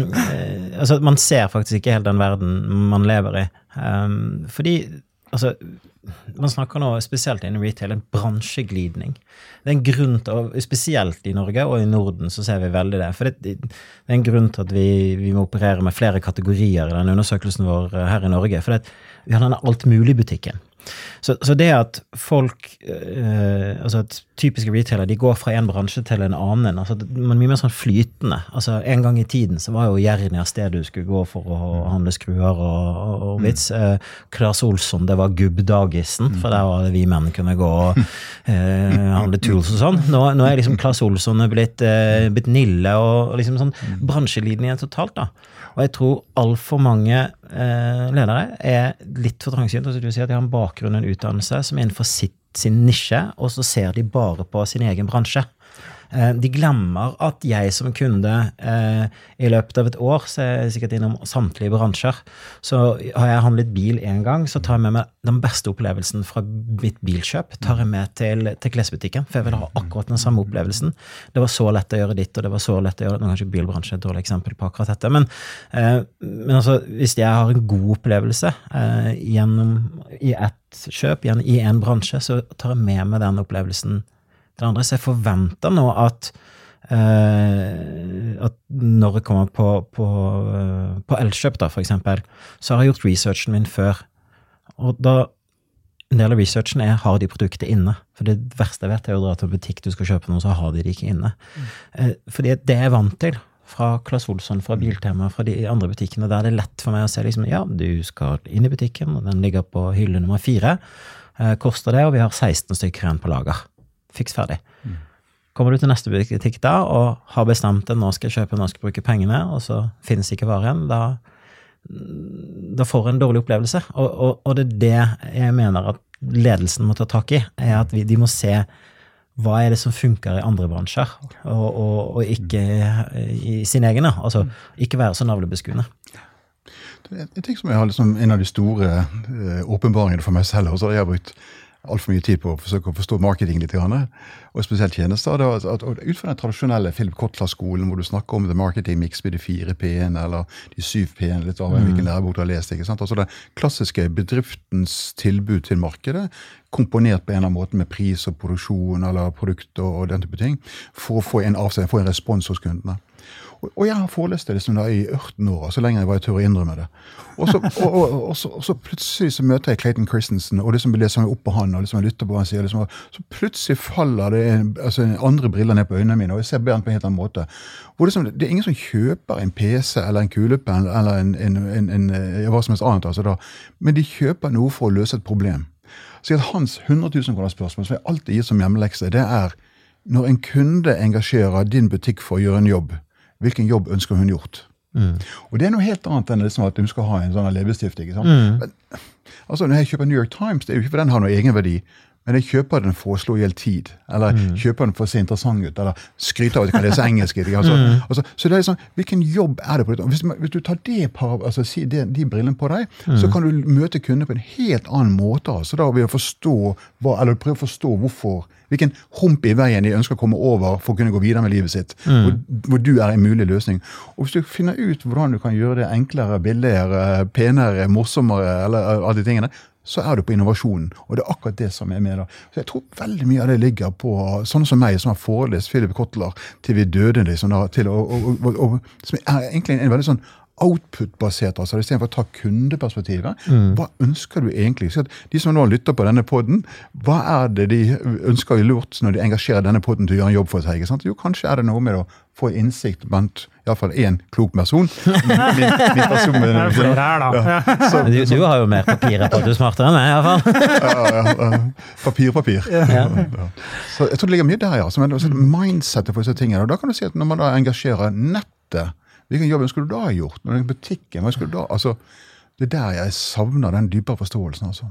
altså, man ser faktisk ikke helt den verden man lever i. Um, fordi altså, man snakker nå spesielt innen retail en bransjeglidning. Det er en grunn til, Spesielt i Norge og i Norden så ser vi veldig det. For det, det er en grunn til at vi, vi, må operere med flere kategorier i den undersøkelsen vår her i Norge. For det, vi har denne altmuligbutikken. Så, så, det at folk øh, altså at Typiske retailer de går fra en bransje til en annen. altså Man er mye mer sånn flytende. altså En gang i tiden så var jo Jernia stedet du skulle gå for å handle skruer og, og, og vits. Mm. Eh, Klas Olsson, det var gubbdagisen, for der var det vi menn kunne gå og eh, handle tools og sånn. Nå, nå, er liksom Klas Olsson blitt, eh, blitt Nille og, og liksom sånn mm. bransjelinje totalt. da. Og jeg tror altfor mange eh, ledere er litt for trangsynt. Altså, du sier at de har en bakgrunn og en utdannelse som er innenfor sitt, sin nisje, og så ser de bare på sin egen bransje. Eh, de glemmer at jeg som kunde eh, i løpet av et år, så er jeg sikkert innom samtlige bransjer, så har jeg handlet bil én gang, så tar jeg med meg den beste opplevelsen fra mitt bilkjøp tar jeg med til, til klesbutikken, for jeg vil ha akkurat den samme opplevelsen. Det var så lett å gjøre ditt, og det var så lett å gjøre. Nå kanskje bilbransjen et dårlig eksempel på akkurat dette, men, eh, men altså, hvis jeg har en god opplevelse gjennom, i ett kjøp, i en bransje, så tar jeg med meg den opplevelsen det andre. Så jeg forventer nå at Uh, at når jeg kommer på, på, uh, på Elkjøp, da, for eksempel, så har jeg gjort researchen min før. Og da En del av researchen er har de produktet inne. For det verste jeg vet, er å dra til en butikk du skal kjøpe noe, så har de det ikke inne. Mm. Uh, fordi det er jeg vant til fra Claes Olsson, fra Biltema, fra de andre butikkene. Der det er lett for meg å se liksom, ja, du skal inn i butikken, og den ligger på hylle nummer fire. koster det, og vi har 16 stykker igjen på lager fiks ferdig. Mm. Kommer du til neste butikk da og har bestemt at nå skal jeg kjøpe, nå skal jeg bruke pengene, og så finnes ikke varen, da, da får du en dårlig opplevelse. Og, og, og, det er det jeg mener at ledelsen må ta tak i, er at vi, de må se hva er det som funker i andre bransjer, og, og ikke i sin egen. Altså ikke være så navlebeskuende. En ting som jeg har liksom, en av de store uh, åpenbaringene for meg selv, og så har jeg brukt altfor mye tid på å forsøke å forstå marketing litt, og spesielt tjenester. At, at, at ut fra den tradisjonelle Philip Kotler-skolen, hvor du snakker om the marketing mix med de fire P-ene eller de syv P-ene, litt av hvilken mm. lærebok du har lest. ikke sant? Altså Den klassiske bedriftens tilbud til markedet, komponert på en eller annen måte med pris og produksjon eller produkt og, og den type ting, for å få en, avstand, få en respons hos kundene. Og, jeg har forelest det liksom da i 18 år, så lenge jeg var tør å innrømme det. Og så, og, og, så, så, plutselig så møter jeg Clayton Christensen, og liksom leser meg opp på han, og liksom jeg lytter på hva han sier. Liksom, så plutselig faller det altså, andre briller ned på øynene mine, og jeg ser Bernt på en helt annen måte. Liksom, det er ingen som kjøper en PC eller en kulepenn eller en, en, en, en, hva som helst annet, altså da, men de kjøper noe for å løse et problem. Så hans 100 000 kroner spørsmål, som jeg alltid gir som hjemmelekse, det er når en kunde engasjerer din butikk for å gjøre en jobb, hvilken jobb ønsker hun gjort? Og det er noe helt annet enn liksom at hun skal ha en sånn leppestift. Mm. Men, altså, når jeg kjøper New York Times, det er jo ikke for den har noen egenverdi. Men jeg kjøper den for å slå i hjel tid, eller kjøper den for å se interessant ut, eller skryter av at jeg kan lese engelsk. Altså, altså, så det er liksom, Hvilken jobb er det på dette? Hvis, hvis du tar det par, altså, si det, de brillene på deg, så kan du møte kunder på en helt annen måte. altså da ved å forstå hva, eller prøve å forstå hvorfor, hvilken hump i veien de ønsker å komme over for å kunne gå videre med livet sitt. Hvor, hvor du er en mulig løsning. Og Hvis du finner ut hvordan du kan gjøre det enklere, billigere, penere, morsommere, eller eh, alle de tingene, så er du på innovasjonen. Og det er akkurat det som er med. da. Så jeg tror veldig mye av det ligger på sånne som meg, som har forelest Philip Kotler til vi døde, liksom, da, til, og, og, og, som er egentlig en veldig sånn output-basert, altså istedenfor å ta kundeperspektivet. Hva ønsker du egentlig? Så de som nå lytter på denne poden, hva er det de ønsker lurt når de engasjerer denne poden til å gjøre en jobb for seg? Jo, kanskje er det noe med å få innsikt blant iallfall én klok person. Min, min, min person Det er flere her, da. så, Du, du har jo mer papir på at du er smartere enn meg, i hvert fall. ja, ja, ja. Papir, papir. Ja. Så jeg tror det ligger mye der, ja. Som er mindsetet for disse tingene. Og da kan du si at når man da engasjerer nettet, hvilken jobb skulle du da ha gjort? Når det butikken, hva skulle du da? Altså, det er der jeg savner den dypere forståelsen, altså.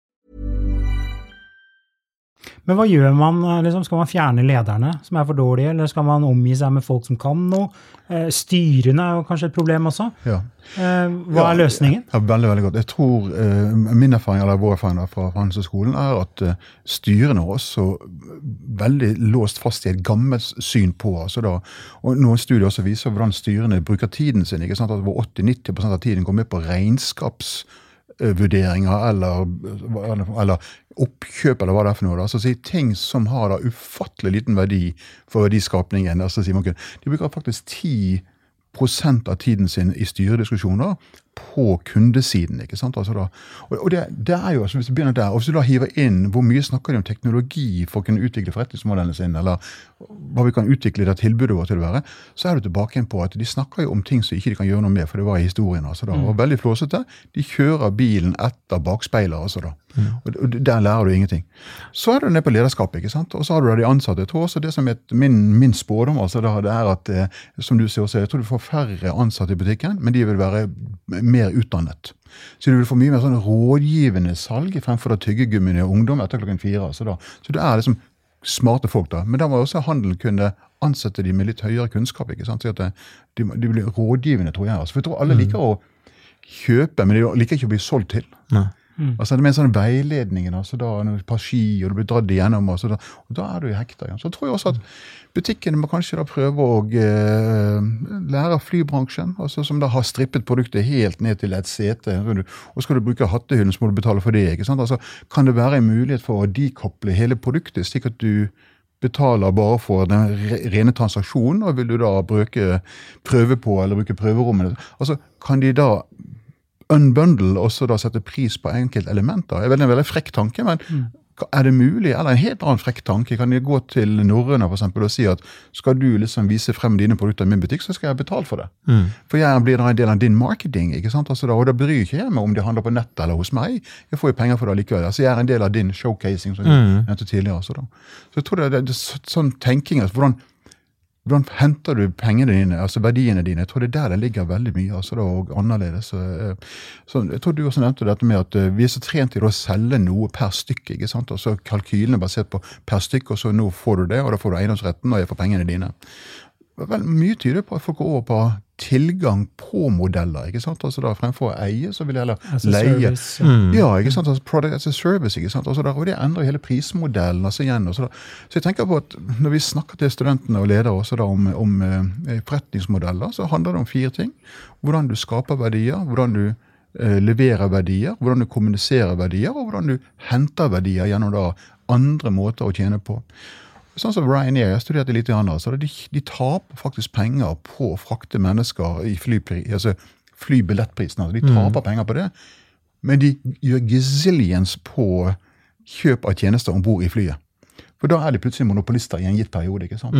Men hva gjør man? eh, Liksom, skal man fjerne lederne som er for dårlige, eller skal man omgi seg med folk som kan noe? Eh, Styrene er jo kanskje et problem også. Ja. Eh, Hva er løsningen? Ja, veldig, veldig godt. Jeg tror, eh, Min erfaring eller vår erfaring fra Handelshøyskolen er at eh, styrene er også veldig låst fast i et gammelt syn på altså da, og Noen studier også viser hvordan styrene bruker tiden sin. ikke sant? At Hvor 80-90 av tiden går med på regnskapsvurderinger eller, eller oppkjøp eller hva det er for noe. altså Ting som har da ufattelig liten verdi for verdiskapningen. altså De bruker faktisk 10 prosent av tiden sin i styrediskusjoner på kundesiden. ikke sant? Altså da, og det, det er jo, altså Hvis du begynner der, og hvis du da hiver inn hvor mye snakker de om teknologi for å kunne utvikle forretningsmodellene sine, eller hva vi kan utvikle det tilbudet vårt til å være, så er du tilbake igjen på at de snakker jo om ting som ikke de kan gjøre noe med, for det var i historien. altså da, og Veldig flåsete. De kjører bilen etter bakspeiler. altså da, og, og Der lærer du ingenting. Så er du nede på lederskapet, ikke sant? og så har du da de ansatte. Jeg tror også det som er min, min spådom altså da, det er at eh, som du ser også, jeg tror du får færre ansatte i butikken, men de vil være mer utdannet. Så du vil få mye mer sånn rådgivende salg fremfor da tyggegummi og ungdom etter klokken fire. Så, da, så det er liksom smarte folk, da. Men da må også handelen kunne ansette de med litt høyere kunnskap. ikke sant? Så at det- de, de blir rådgivende, tror jeg. Altså. For jeg tror alle liker å kjøpe, men de liker ikke å bli solgt til. Nei. Altså det med sånn veiledningen, altså da, et par ski, og du blir dratt igjennom, altså da, og da er du i hekta. igjen. Så tror jeg også at butikkene må kanskje da prøve å eh, lære av flybransjen, altså som da har strippet produktet helt ned til et sete. Og skal du bruke hattehyllen, så må du betale for det. ikke sant? Altså, kan det være en mulighet for å dekoble hele produktet, slik at du betaler bare for den rene transaksjonen, og vil du da bruke prøve på eller bruke prøverommene? Altså, kan de da unbundle og så da sette pris på enkeltelementer? Det er en veldig frekk tanke, men er det mulig? Eller en helt annen frekk tanke. Kan de gå til norrøne og si at skal du liksom vise frem dine produkter i min butikk, så skal jeg betale for det. For jeg blir da en del av din marketing. ikke sant? Altså da, og da bryr ikke jeg meg om de handler på nett eller hos meg. Jeg får jo penger for det likevel. Altså jeg er en del av din showcasing, som jeg nevnte tidligere. Altså da. Så jeg tror det, det, det er så- sånn tenking, altså hvordan hvordan henter du pengene dine, altså verdiene dine? Jeg tror det er der det ligger veldig mye. altså da, og annerledes. Så, eh, jeg tror du også nevnte dette med at eh, vi er så trent til å selge noe per stykke. ikke sant? Altså Kalkylene er basert på per stykke, og så nå får du det, og da får du eiendomsretten, og jeg får pengene dine. Vel, mye tyder på at folk går over på tilgang på modeller. ikke sant? Altså da Fremfor å eie, så vil jeg heller As a leie. Mm. ja. Ikke sant? Altså product as a service. ikke sant? Altså da, og det endrer hele prismodellen. altså igjen. og Så, da, så jeg tenker på at når vi snakker til studentene og ledere også da om, om eh, forretningsmodeller, så handler det om fire ting. Hvordan du skaper verdier, hvordan du eh, leverer verdier, hvordan du kommuniserer verdier, og hvordan du henter verdier gjennom da andre måter å tjene på. Sånn som Ryanair, jeg studerte litt, grann, altså, de, de taper faktisk penger på å frakte mennesker i flypri, altså flybillettprisen. Altså, de taper penger på det, men de gjør gazillions på kjøp av tjenester om bord i flyet. For da er de plutselig monopolister i en gitt periode. ikke sant?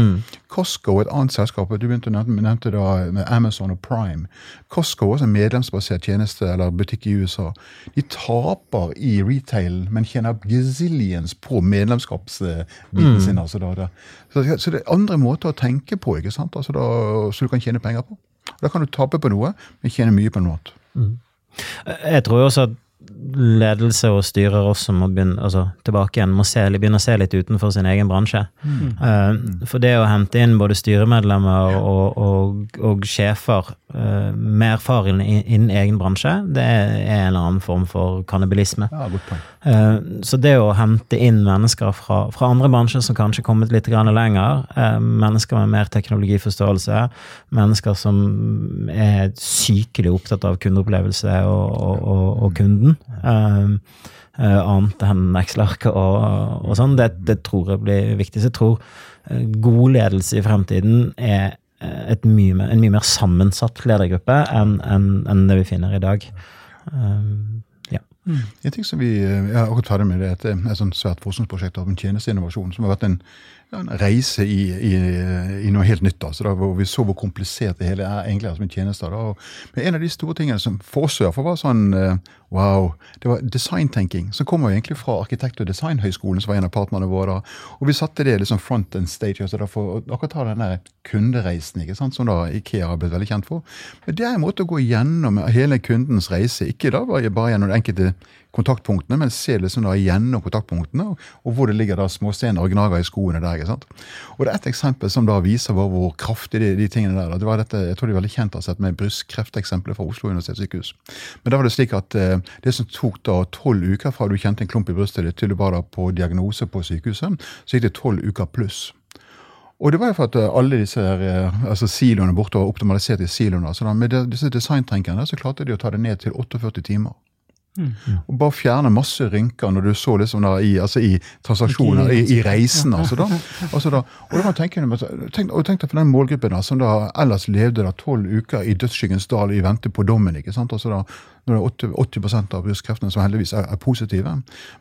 Costco, et annet selskap, du begynte å nevnte da med Amazon og Prime. Costco er også en medlemsbasert tjeneste eller butikk i USA. De taper i retail, men tjener gazillions på medlemskapsbiten sin. altså da, da. Så, så det er andre måter å tenke på, ikke sant? Altså da, så du kan tjene penger på. Da kan du tape på noe, men tjene mye på noe annet. Jeg tror også at ledelse og styrer også må begynne, altså tilbake igjen, må se, begynne å se litt utenfor sin egen bransje. Eh, for det å hente inn både styremedlemmer og, og, og sjefer uh, med erfaring innen egen bransje, det er en eller annen form for kannibalisme. Ja, godt poeng. Eh, Så det å hente inn mennesker fra, fra andre bransjer som kanskje kommet litt lenger, eh, mennesker med mer teknologiforståelse, mennesker som er sykelig opptatt av kundeopplevelse og, og, og, og kunden, eh, annet enn Excel-arket og, og sånn, det, det tror jeg blir viktig. Så jeg tror god ledelse i fremtiden er mye, mer- en mye mer sammensatt ledergruppe enn enn- enn det vi finner i dag. Um, ja. En ting som vi eh, er akkurat ferdig med, det er et, et sånt svært forskningsprosjekt om tjenesteinnovasjon, som har vært en, en reise i, i, i noe helt nytt. Altså, da, hvor vi så hvor komplisert det hele er egentlig er som en tjeneste. Da. Og, en av de store tingene som for oss i var sånn eh, wow, det var designtenking. Som kommer egentlig fra Arkitekt- og designhøgskolen, som var en av partnerne våre. Og vi satte det liksom front and stage. Altså, for å ta den der kundereisen, ikke sant, som da Ikea har blitt veldig kjent for. Men det er en måte å gå gjennom hele kundens reise, ikke da bare gjennom de enkelte kontaktpunktene, men se liksom da gjennom kontaktpunktene, og hvor det ligger da småstener og gnager i skoene der. ikke sant? Og det er et eksempel som da viser hvor, hvor kraftig de, de tingene der. da. Det var dette, Jeg tror de er veldig kjent har sett med brystkrefteksempelet fra Oslo universitetssykehus. Men da var det slik at eh, det som tok da tolv uker fra du kjente en klump i brystet ditt til du var da på diagnose på sykehuset, så gikk det tolv uker pluss. Og det var jo for at eh, alle disse her, eh, altså siloene borte var optimalisert i siloene. Så da, med disse designtenkerne så klarte de å ta det ned til 48 timer. Og bare fjerne masse rynker når du så liksom da i, altså i transaksjoner, i, i reisen. altså da. [LAUGHS] Altså da og da tenke, tenk, og tenk deg for den målgruppen da, som da ellers levde da tolv uker i dødsskyggens dal i vente på dommen. ikke sant? Altså da, når det er 80, 80 av brystkreftene som heldigvis er, er positive.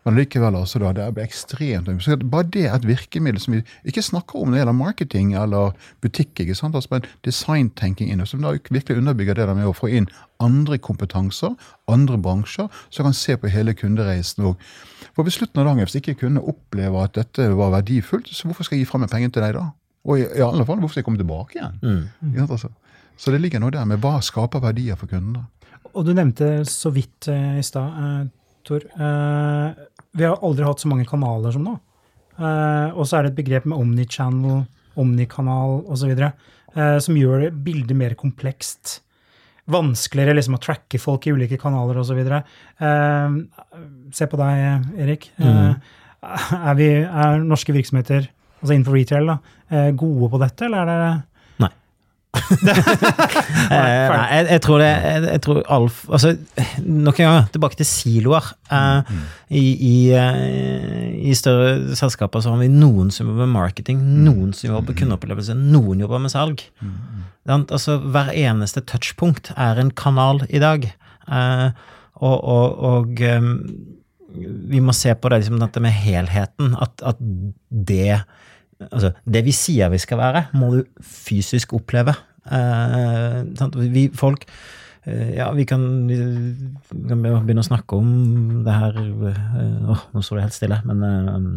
Men likevel, altså da, det er ekstremt så Bare det er et virkemiddel som vi ikke snakker om når det gjelder marketing eller butikk. ikke sant? Altså, men designtenking inne, som da virkelig underbygger det der med å få inn andre kompetanser, andre bransjer, som kan se på hele kundereisen. Og for ved slutten av dagen, hvis ikke kundene opplever at dette var verdifullt, så hvorfor skal jeg gi frem meg penger til deg da? Og i, i alle fall, hvorfor skal jeg komme tilbake igjen? Mm. Ja, altså? Så det ligger noe der med hva skaper verdier for kundene. Og du nevnte så vidt uh, i stad, uh, Tor. Uh, vi har aldri hatt så mange kanaler som nå. Og så er det et begrep med omnichannel, omnikanal osv. Uh, som gjør bildet mer komplekst. Vanskeligere liksom å tracke folk i ulike kanaler osv. Uh, se på deg, Erik. Mm. er, vi, er norske virksomheter, altså innenfor retail, da, gode på dette, eller er det Nei. Eh, jeg, jeg tror det jeg, jeg tror Alf altså, Nok en gang, tilbake til siloer. Eh, i, i, uh, I større selskaper så har vi noen som jobber med marketing, noen som jobber med kundeopplevelse, noen jobber med salg. Mm. Altså, hver eneste touchpunkt er en kanal i dag. Uh, og og, og um, vi må se på det, liksom, dette med helheten. At, at det Altså, det vi sier vi skal være, må du fysisk oppleve. Eh, vi folk eh, Ja, vi kan, vi kan begynne å snakke om det her Å, Åh, nå står det helt stille, men um,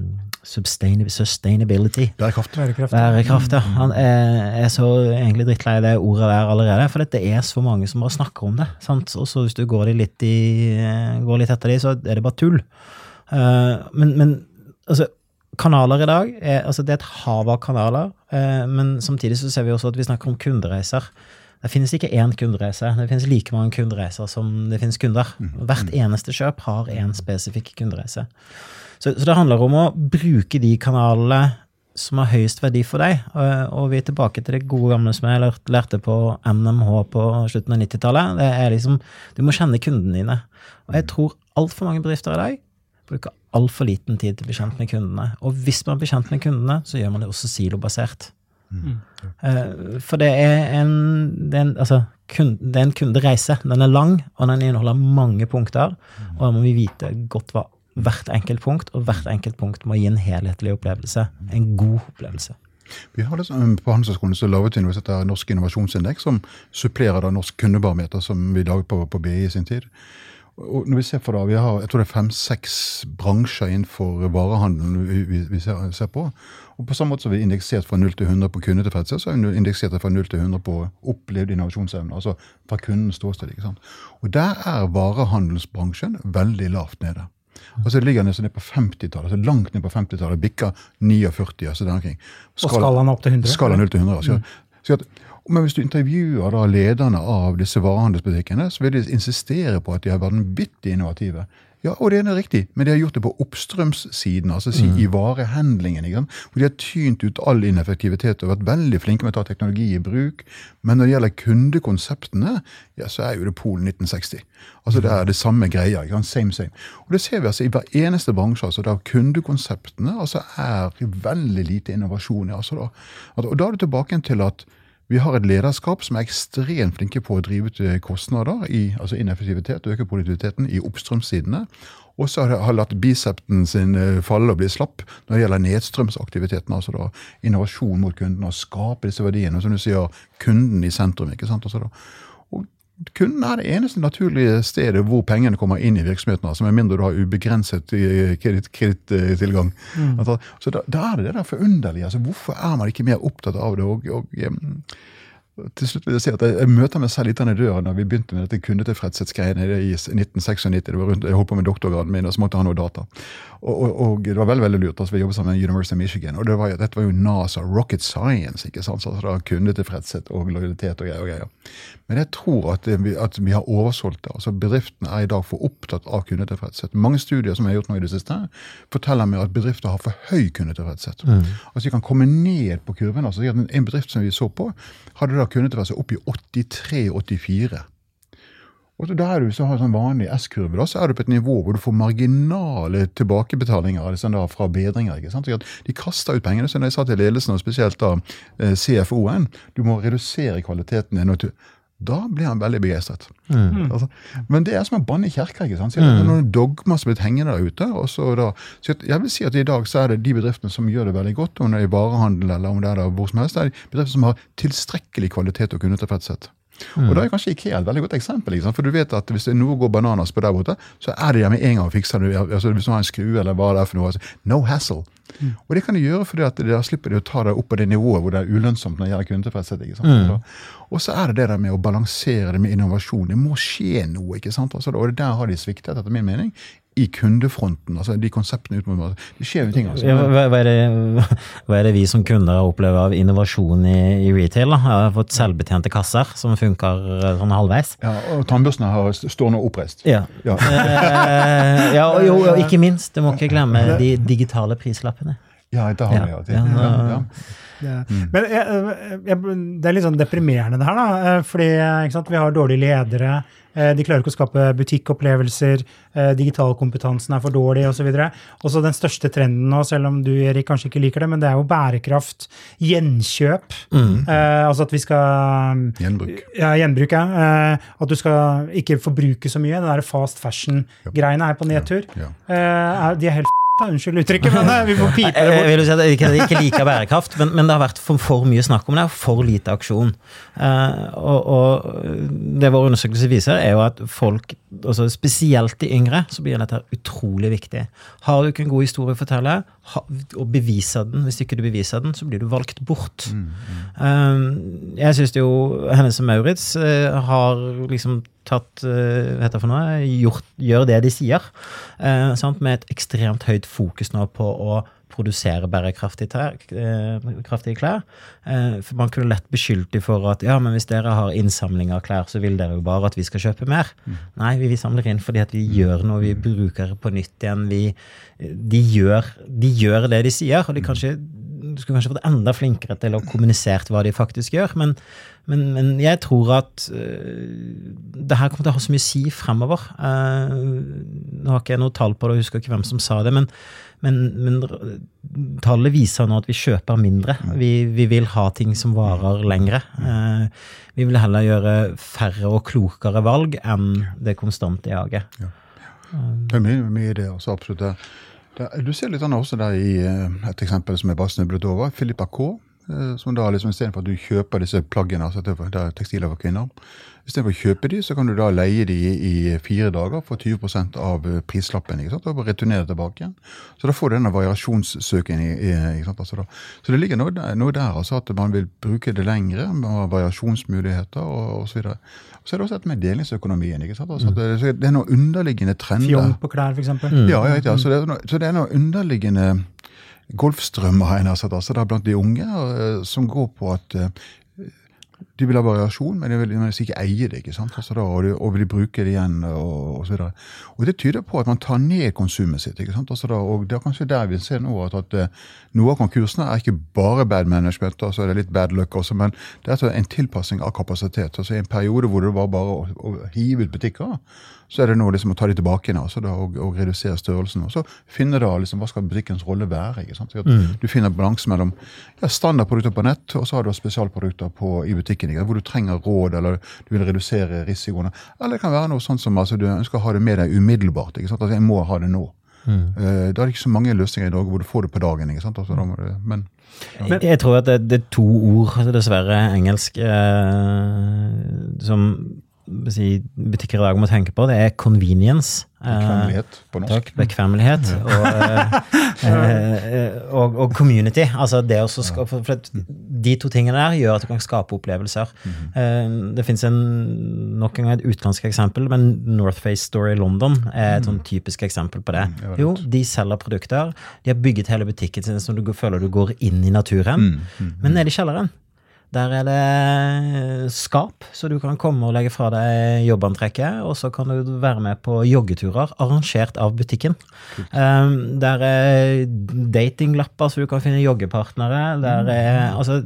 sustainability. Bærekraft. bærekraft? Bærekraft, ja. Han er, er så egentlig drittlei det ordet der allerede, for det er så mange som bare snakker om det. sant? Og så hvis du går, litt, i, går litt etter de, så er det bare tull. Uh, men, men altså, kanaler i dag er, altså det er et hav av kanaler, eh, men samtidig så ser vi også at vi snakker om kundereiser. Det finnes ikke én kundereise. Det finnes like mange kundereiser som det finnes kunder. Hvert eneste kjøp har én spesifikk kundereise. Så, så det handler om å bruke de kanalene som har høyest verdi for deg. Og, og vi er tilbake til det gode gamle som jeg lærte, på NMH på slutten av 90-tallet. Det er liksom, Du må kjenne kundene dine. Og jeg tror altfor mange bedrifter i dag bruker altfor liten tid til å bli kjent med kundene. Og hvis man blir kjent med kundene, så gjør man det også silobasert. Mm. Uh, for det er en, det er en, altså, kun, det er en kundereise. Den er lang, og den inneholder mange punkter. Og da må vi vite godt hva hvert enkelt punkt, og hvert enkelt punkt må gi en helhetlig opplevelse. En god opplevelse. Vi har det som, På Handelshøyskolen så laget vi et Norsk innovasjonsindeks, som supplerer da Norsk kundebarometer, som vi laget på, på BI i sin tid. Og når Vi ser for det, vi har jeg tror det er fem-seks bransjer innenfor varehandelen vi, vi, vi ser, ser, på. Og På samme måte som vi har indeksert fra 0 til 100 på kundetilfredshet, så har vi indeksert fra 0 til 100 på opplevd innovasjonsevne. Altså fra kundens ståsted. ikke sant? Og Der er varehandelsbransjen veldig lavt nede. Altså Det ligger nesten ned på 50-tallet, altså langt ned på 50-tallet. Bikker 49. altså der omkring. Skala, og skalaen opp til 100? Skala 0 til 100. Altså. Mm. At, men hvis du intervjuer lederne av disse varehandelsbutikkene, så vil de insistere på at de har vært vanvittig innovative. Ja, og det er riktig, men de har gjort det på oppstrømssiden, altså si, mm. i varehandlingen. Ikke sant? Hvor de har tynt ut all ineffektivitet og vært veldig flinke med å ta teknologi i bruk. Men når det gjelder kundekonseptene, ja, så er jo det Polen 1960. Altså Det er det samme greia. ikke sant? Same, same. Og det ser vi altså i hver eneste bransje. altså der Kundekonseptene altså er veldig lite innovasjon. Altså, da. Og da er du tilbake til at vi har et lederskap som er ekstremt flinke på å drive ut eh, kostnader, i, altså ineffektivitet, øke produktiviteten i oppstrømssidene. Og så har latt bicepten sin eh, falle og bli slapp når det gjelder nedstrømsaktiviteten. Altså da innovasjon mot kunden og skape disse verdiene. Som du sier, kunden i sentrum. ikke sant? Altså da, Kunden er det eneste naturlige stedet hvor pengene kommer inn i virksomheten. altså Med mindre du har ubegrenset eh, kredittilgang. Mm. Så da, da, er det det der forunderlige. altså Hvorfor er man ikke mer opptatt av det? og, og til slutt vil Jeg si at jeg, jeg møter meg selv litt i døren da vi begynte med dette kundetilfredshetsgreiene i 1996. Det var rundt, Jeg holdt på med doktorgraden min, og så måtte jeg ha noe data. Og, og, og, det var veldig veldig lurt. altså Vi jobbet sammen med University of Michigan. og det var, Dette var jo NASA, rocket science. ikke sant, altså da Kundetilfredshet og lojalitet og greier. og greier. Men jeg tror at vi, at vi har oversolgt det. altså Bedriftene er i dag for opptatt av kundetilfredshet. Mange studier som jeg har gjort nå i det siste, forteller meg at bedrifter har for høy kundetilfredshet. Mm. Altså De kan komme ned på kurven. altså En bedrift som vi så på, hadde da kundetilfredshet opp i 83-84. Og da er du, så har sånn vanlig S-kurve, da, så er du på et nivå hvor du får marginale tilbakebetalinger liksom da, fra bedringer. ikke sant? De kaster ut pengene. Så når jeg sa til ledelsen, og spesielt da eh, CFO-en, du må redusere kvaliteten din. Da blir han veldig begeistret. Mm. Altså, men det er som å banne i kirka. ikke sant? Så det er noen dogmer som er blitt hengende der ute. og så da, så jeg vil si at I dag så er det de bedriftene som gjør det veldig godt, om det er i varehandel eller om det er der hvor som helst, det er de bedriftene som har tilstrekkelig kvalitet og kundetilfredshet. Mm. Og Da er kanskje IKEA et veldig godt eksempel. Liksom, for du vet at Hvis det er noe går bananas på der borte, så er det der med en gang og fikser det. Altså, hvis du har en skrue eller hva det er for noe. Altså, no hassle. Mm. Og det kan de gjøre fordi at da slipper de å ta det opp på det nivået hvor det er ulønnsomt når det gjelder kundetilfredshet. Mm. Og så er det det der med å balansere det med innovasjon. Det må skje noe. ikke sant? Altså, og der har de sviktet, etter min mening, i kundefronten. altså De konseptene ut mot Det skjer jo ting. altså. Ja, hva, hva, er det, hva, er det, vi som kunder opplever av innovasjon i, i retail? da? Jeg har fått selvbetjente kasser som funker eh, sånn halvveis. Ja, Og tannbørstene står nå oppreist. Ja. Ja. eh, ja og, jo, og ikke minst, du må ikke glemme de digitale prislappene. Ja, det har vi. Ja. ja. Mm. Men jeg, jeg, det er litt sånn deprimerende, det her. da, eh, fordi vi har dårlige ledere. Eh, de klarer ikke å skape butikkopplevelser. Eh, digitalkompetansen er for dårlig osv. Og så den største trenden nå, selv om du Erik, kanskje ikke liker det, men det er jo bærekraft, gjenkjøp. Mm. Eh, altså at vi skal Gjenbruk. Ja, gjenbruk, ja. Eh, at du skal ikke forbruke så mye. Den der fast fashion-greiene er på nedtur. Ja, ja. de er helt Unnskyld uttrykket, men vi får pipe det bort. Jeg vil si at jeg ikke, ikke liker bærekraft, men, men, det har vært for, for, mye snakk om det, og for lite aksjon. Uh, og, og, det vår undersøkelse viser, er jo at folk, altså spesielt de yngre, så blir dette utrolig viktig. Har du ikke en god historie å fortelle, og beviser den, hvis ikke du beviser den, så blir du valgt bort. Mm, mm. Uh, jeg syns jo Hennes og Maurits uh, har liksom tatt uh, heter for noe, gjort, gjør det de sier. Uh, med et ekstremt høyt fokus nå på å produsere bærekraftige uh, klær. for Man kunne lett beskyldt dem for at ja, men hvis dere har innsamling av klær, så vil dere jo bare at vi skal kjøpe mer. Mm. Nei, vi, vi, samler inn fordi at vi gjør noe, vi bruker det på nytt igjen. Vi, de, gjør, de, gjør, det de sier, og de kanskje skulle kanskje vært enda flinkere til å kommunisere hva de faktisk gjør. Men, men, men jeg tror at uh, det her kommer til å ha så mye å si fremover. Uh, nå har ikke jeg noe tall på det, og husker ikke hvem som sa det, men, men, tallet viser nå at vi kjøper mindre. Vi, vi vil ha ting som varer lengre. Uh, vi vil heller gjøre færre og klokere valg enn det konstante jaget. Ja. Det er mye, mye det, altså, absolutt. det. Det, du ser litt annet også der i eh, et eksempel som jeg bare snublet over. Filippa K. Eh, som da liksom Istedenfor at du kjøper disse plaggene, altså det er tekstiler for kvinner, istedenfor å kjøpe de, så kan du da leie de i fire dager for 20% av eh, prislappen. ikke sant? Og returnere tilbake igjen. Så da får du denne variasjonssøken. ikke sant? Altså da, så det ligger noe der, noe der altså at man vil bruke det lengre, man har variasjonsmuligheter og osv. Så er det også dette med delingsøkonomien. ikke sant? Altså, det, det, er noen underliggende trender. Fjong på klær, f.eks. Mm. Ja, ja, ja så, det noe, så, det er noen underliggende golfstrømmer altså, blant de unge uh, som går på at uh, de vil ha variasjon, men de vil, men ikke eie det. ikke sant? Altså da, og, de, og vil bruke det igjen, og, og så videre. Og det tyder på at man tar ned konsumet sitt. ikke sant? Altså da, og Det er kanskje der vi ser nå at, at uh, noe av konkursene er ikke bare bad management, altså det er litt bad luck også, men det er altså en tilpassing av kapasitet. altså I en periode hvor det var bare å, å hive ut butikker, så er det nå liksom å ta de tilbake igjen altså da, og, og, redusere størrelsen. Og så finne da liksom, hva skal butikkens rolle være. ikke sant? Mm. Du finner balanse mellom ja, standardprodukter på nett, og så har du spesialprodukter på, i butikken. Ikke? Hvor du trenger råd, eller du vil redusere risikoene. Eller det kan være noe sånt som altså, du ønsker å ha det med deg umiddelbart. ikke sant? Altså, Jeg må ha det nå. Mm. Uh, da er det ikke så mange løsninger i dag hvor du får det på dagen. ikke sant? Altså, du, men men, jeg tror at det, det, er to ord, dessverre engelsk, eh, som butikker i dag må tenke på, det er convenience. Bekvemmelighet på norsk. Takk, bekvemmelighet. Og, [LAUGHS] eh, og, og, community. Altså det også skape, for De to tingene der gjør at du kan skape opplevelser. Mm. Det fins nok en gang et utenlandsk eksempel, men Northface Store i London er et sånn typisk eksempel på det. Mm, jo, de selger produkter. De har bygget hele butikken sin så du føler du går inn i naturen. Mm, mm, men nede i kjelleren der er det skap, så du kan komme og legge fra deg jobbantrekket. Og så kan du være med på joggeturer arrangert av butikken. Um, der er datinglapper, så du kan finne joggepartnere. Der er altså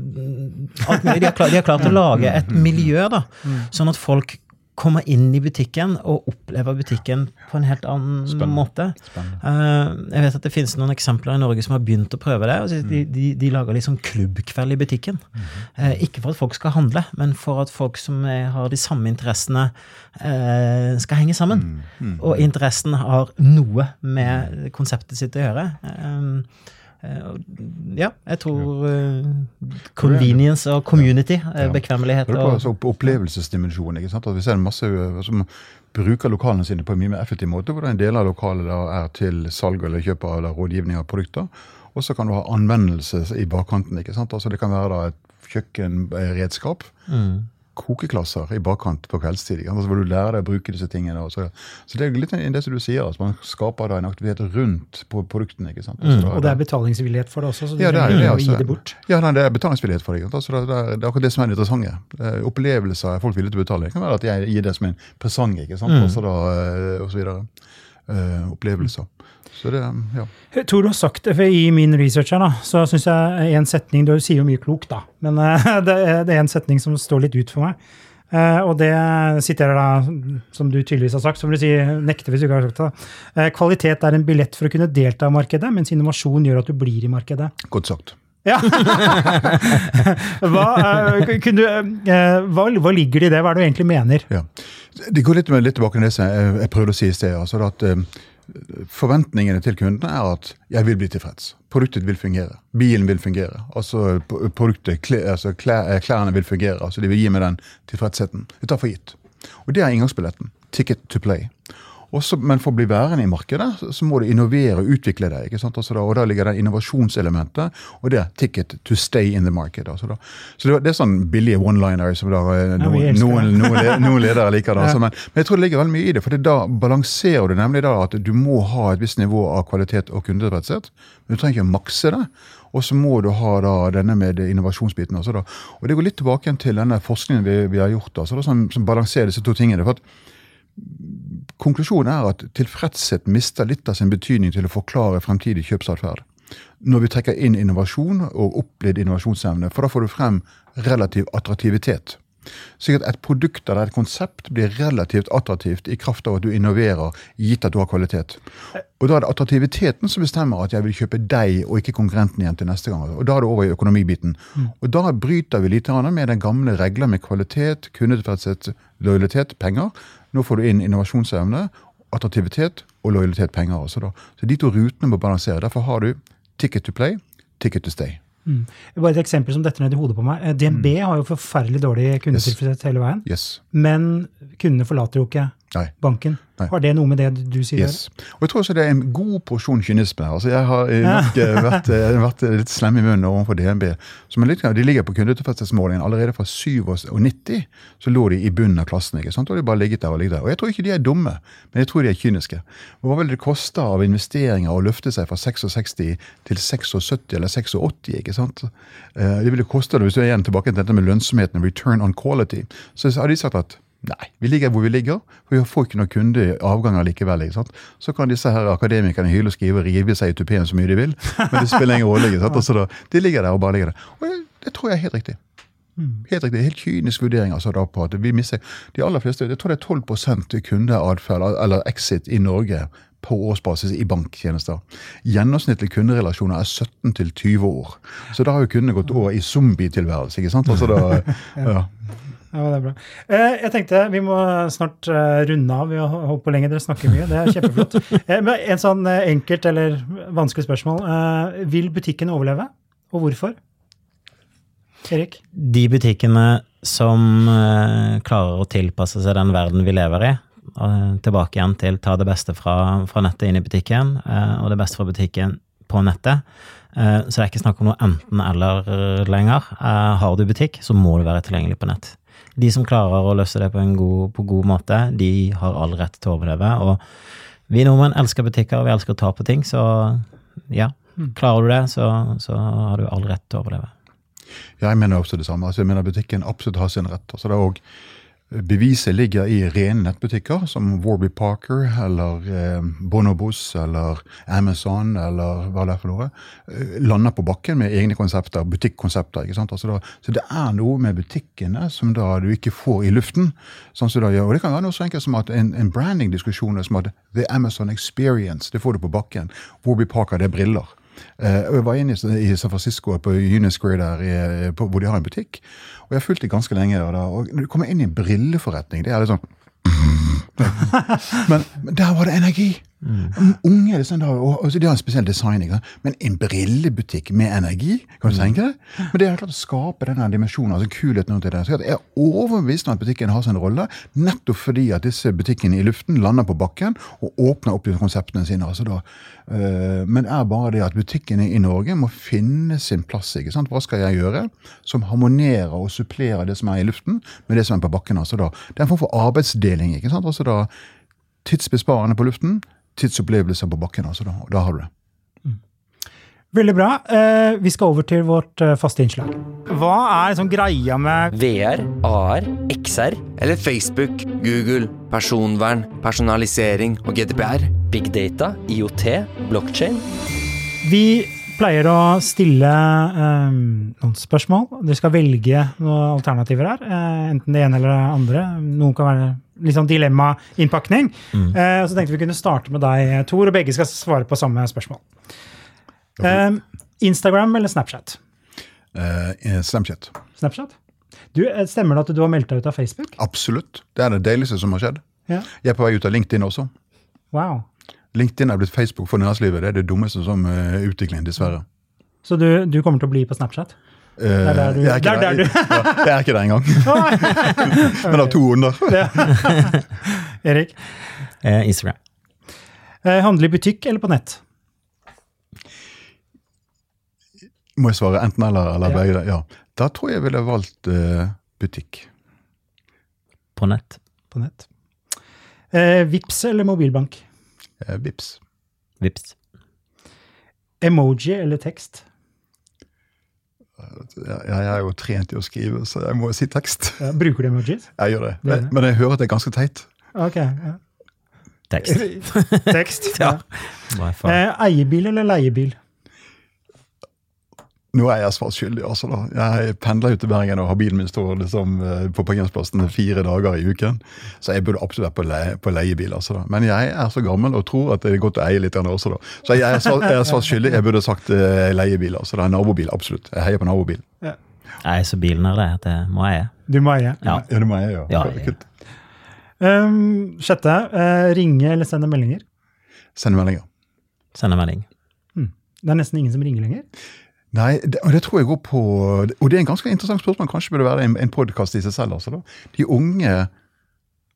alt mulig. De har, klart, de har klart å lage et miljø, da, mm. sånn at folk komme inn i butikken og oppleve butikken på en helt annen Spennende. måte. Spennende. Uh, jeg vet at det finnes noen eksempler i Norge som har begynt å prøve det. Altså, de, de, de, lager sånn klubbkveld i butikken. Mm uh, ikke for at folk skal handle, men for at folk som har de samme interessene, uh, skal henge sammen. Mm. Mm. Og interessen har noe med konseptet sitt å gjøre. Eh, ja, jeg tror uh, convenience og community, ja. bekvemmelighet og altså Opplevelsesdimensjonen. ikke sant? At vi ser masse eh, som bruker lokalene sine på en mye mer effektiv måte, hvor en del av lokalet er til salg eller kjøp eller rådgivning av produkter. Og så kan du ha anvendelse i bakkanten. ikke sant? Altså Det kan være da et kjøkkenredskap. Mm kokeklasser i bakkant på kveldstid. Altså, hvor du lærer deg å bruke disse tingene. Så, så, det er litt det som du sier, altså, man skaper da en aktivitet rundt på produktene. ikke sant? Altså, mm. Og det er betalingsvillighet for det også, så du ja, det er, det, altså, gi det bort? Ja, det er betalingsvillighet for det. Altså, det, er, det er akkurat det som er det interessante. Opplevelser er folk villige til å betale. Det kan være at jeg gir det som en presang, ikke sant? Mm. Også da, eh, og så videre. Uh, opplevelser. Så det, ja. Tor, du har sagt det, for I min research her, da, så syns jeg en setning Du sier jo mye klokt, da, men [LAUGHS] uh, det, er, en setning som står litt ut for meg. Uh, og det siterer da, som du tydeligvis har sagt, som du sier, nekter hvis du ikke har sagt det. Uh, kvalitet er en billett for å kunne delta i markedet, mens innovasjon gjør at du blir i markedet. Godt sagt. Ja. hva, du, hva, hva, ligger det i det? Hva er det du egentlig mener? Ja. Det går litt, litt tilbake til det jeg, jeg prøvde å si i sted. altså at Forventningene til kundene er at 'jeg vil bli tilfreds'. Produktet vil fungere. Bilen vil fungere. Altså, produktet, klær, altså klær, Klærne vil fungere. altså De vil gi meg den tilfredsheten. Det tar for gitt. Og det er inngangsbilletten. Ticket to play. Også, men for å bli værende i markedet, så må du innovere og utvikle deg. ikke sant? Altså da, og Da ligger det innovasjonselementet, og det er ticket to stay in the market. Altså da. Så det, det, er sånn billige one-liner som da, eh, no, ja, noen, noen, noen, ledere liker. Da, [LAUGHS] altså, men, men, jeg tror det ligger veldig mye i det, for da balanserer du nemlig da at du må ha et visst nivå av kvalitet og kundetilfredshet. Men du trenger ikke å makse det. Og så må du ha da, denne med innovasjonsbiten. Altså da. Og Det går litt tilbake til denne forskningen vi, vi har gjort, altså da, som, som balanserer disse to tingene. for at Konklusjonen er at tilfredshet mister litt av sin betydning til å forklare fremtidig kjøpsatferd. når vi trekker inn innovasjon og opplevd innovasjonsevne, for da får du frem relativ attraktivitet. Slik at et produkt eller et konsept blir relativt attraktivt i kraft av at du innoverer, gitt at du har kvalitet. Og da er det attraktiviteten som bestemmer at jeg vil kjøpe deg og ikke konkurrenten igjen til neste gang. Og da er det over i økonomibiten. Og da bryter vi litt med den gamle regler med kvalitet, kundetilfredshet, lojalitet, penger. Nå får du inn innovasjonsevne, attraktivitet og lojalitet, penger. Også da. Så de to rutene må balansere. Derfor har du ticket to play, ticket to stay. Mm. Bare et eksempel som detter ned i hodet på meg. DNB DNB har jo forferdelig dårlig kundetilfredshet hele veien. Yes. Men kundene forlater jo ikke Nei. banken. Nei. Har det noe med det du sier? Yes. Og jeg tror også det er en god porsjon kynisme. Altså jeg har eh, nok eh, vært, eh, vært litt slem i munnen overfor DNB. Som litt, de ligger på kundetilfredshetsmålingen allerede fra 97, så lå de i bunnen av klassen. ikke sant? Og de bare ligget der og ligget der. Og jeg tror ikke de er dumme, men jeg tror de er kyniske. Og Hva vil det koste av investeringer å løfte seg fra 66 til 76 eller 86? ikke sant? Det ville koste, hvis du er igjen tilbake til dette med lønnsomheten, return on quality, så har de sagt at Nei, vi ligger hvor vi ligger, for vi får ikke noen kundeavganger likevel. ikke sant? Så kan disse her akademikerne hyle og skrive og rive seg i tupeen så mye de vil, men det spiller ingen rolle. ikke sant? Altså da, de ligger der og bare ligger der. Og det, det tror jeg er helt riktig. Helt riktig, Helt kynisk vurdering altså da på at vi mister De aller fleste, jeg tror det er 12% kundeatferd, eller exit, i Norge på årsbasis i banktjenester. Gjennomsnittlig kunderelasjoner er 17 20 år. Så da har jo kundene gått over i zombietilværelse. ikke sant? Altså da, [LAUGHS] ja. Ja, det er bra. Eh, jeg tenkte vi må snart eh, runde av. Vi har holdt på lenge, dere snakker mye. Det er kjempeflott. [LAUGHS] Eh, men en sånn enkelt eller vanskelig spørsmål. Eh, vil butikken overleve, og hvorfor? Erik? De butikkene som klarer å tilpasse seg den verden vi lever i, tilbake igjen til ta det beste fra, fra nettet inn i butikken, eh, og det beste fra butikken på nettet. Eh, så det er ikke snakk om noe enten-eller lenger. Eh, har du butikk, så må du være tilgjengelig på nett. De som klarer å løse det på en god, på god måte, de har all rett til å overleve. Og vi nordmenn elsker butikker, vi elsker å ta på ting, så ja. Klarer du det, så, så har du all rett til å overleve. Ja, jeg mener også det samme. Altså, jeg mener Butikken absolutt har sin rett. Altså, det er også, beviset ligger i rene nettbutikker som Warby Parker eller eh, Bonobos eller Amazon eller hva det er for noe. Eh, lander på bakken med egne konsepter, butikkonsepter. ikke sant? Altså, da, så det er noe med butikkene som da du ikke får i luften. sånn som da gjør, og Det kan være noe så enkelt som at en, en branding-diskusjon er som at The Amazon Experience, det får du på bakken. Warby Parker, det er briller. Eh, Jeg var inne i San Francisco, på Union Square der, hvor de har en butikk. Og jeg har fulgt det ganske lenge. Og, da, og når du kommer inn i en brilleforretning, det er litt sånn [LAUGHS] men, men der var det energi. Unge sånn, De har en spesiell design, men en brillebutikk med energi, kan du tenke deg? Men det er klart å skape denne dimensjonen, altså kulheten rundt det. Så jeg er overbevist om at butikken har sin rolle, nettopp fordi at disse butikkene i luften lander på bakken og åpner opp de konseptene sine. altså da Uh, men det er bare det at butikkene i Norge må finne sin plass. ikke sant? Hva skal jeg gjøre som harmonerer og supplerer det som er i luften, med det som er på bakken? altså da. Det er en form for arbeidsdeling. ikke sant? Altså da Tidsbesparende på luften, tidsopplevelser på bakken. altså Da, da har du det. Veldig bra. Eh, vi skal over til vårt eh, faste innslag. Hva er liksom greia med VR, AR, XR, Eller Facebook, Google, personvern, personalisering og GDPR. big data, IoT, blockchain? Vi pleier å stille um, noen spørsmål. Dere skal velge noen alternativer her. Eh, enten det ene eller det andre. Noen kan være litt sånn dilemma-innpakning. Uh, så tenkte vi kunne starte med deg, Tor, og begge skal svare på samme spørsmål. Eh, Instagram eller Snapchat? Uh, Snapchat. Snapchat? Du, stemmer det at du har meldt deg ut av Facebook? Absolutt. Det er det deiligste som har skjedd. Ja. Jeg er på vei ut av LinkedIn også. Wow. LinkedIn er blitt Facebook for næringslivet. Det er det dummeste som uh, utvikling, dessverre. Så du, du kommer til å bli på Snapchat? Det er der du- jeg er ikke det er der du- [LAUGHS] ja, jeg er ikke der engang. [LAUGHS] [LAUGHS] Men av to onder. Erik? Uh, Instagram. Uh, handle i butikk eller på nett? Må jeg svare enten eller, eller Ja. begge? Ja. Da tror jeg jeg ville valgt uh, butikk. På nett. På nett. Uh, Vips eller mobilbank? Eh, Vips. Vips. Emoji eller tekst? Jeg, jeg er jo trent i å skrive, så jeg må si tekst. Ja, bruker du emojis? Jeg gjør det. Det. men jeg hører at det er ganske teit. Ok. Ja. Tekst. [LAUGHS] Tekst. [LAUGHS] ja. ja. Eh, eiebil eller leiebil? Nå er jeg svart skyldig, altså. da. Jeg pendler ut til Bergen og har bilen min står liksom eh, på parkeringsplassen fire dager i uken. Så jeg burde absolutt vært på, leie, på leiebil. altså da. Men jeg er så gammel og tror at det er godt å eie litt også, da. Så jeg er svart, jeg er. Jeg burde sagt eh, leiebil. altså da. Nabobil, absolutt. Jeg heier på nabobil. Jeg er så bilen er det det må jeg eie. Du må eie. Ja. Ja, du må jeg gjøre. Ja, er ja. kult. Um, sjette. Uh, ringe eller sende meldinger. Sende meldinger. Sende melding. Det er nesten ingen som ringer lenger. Nei, det, og det tror jeg går på Og det er en ganske interessant spørsmål. Kanskje burde være en, en podkast i seg selv. altså. De unge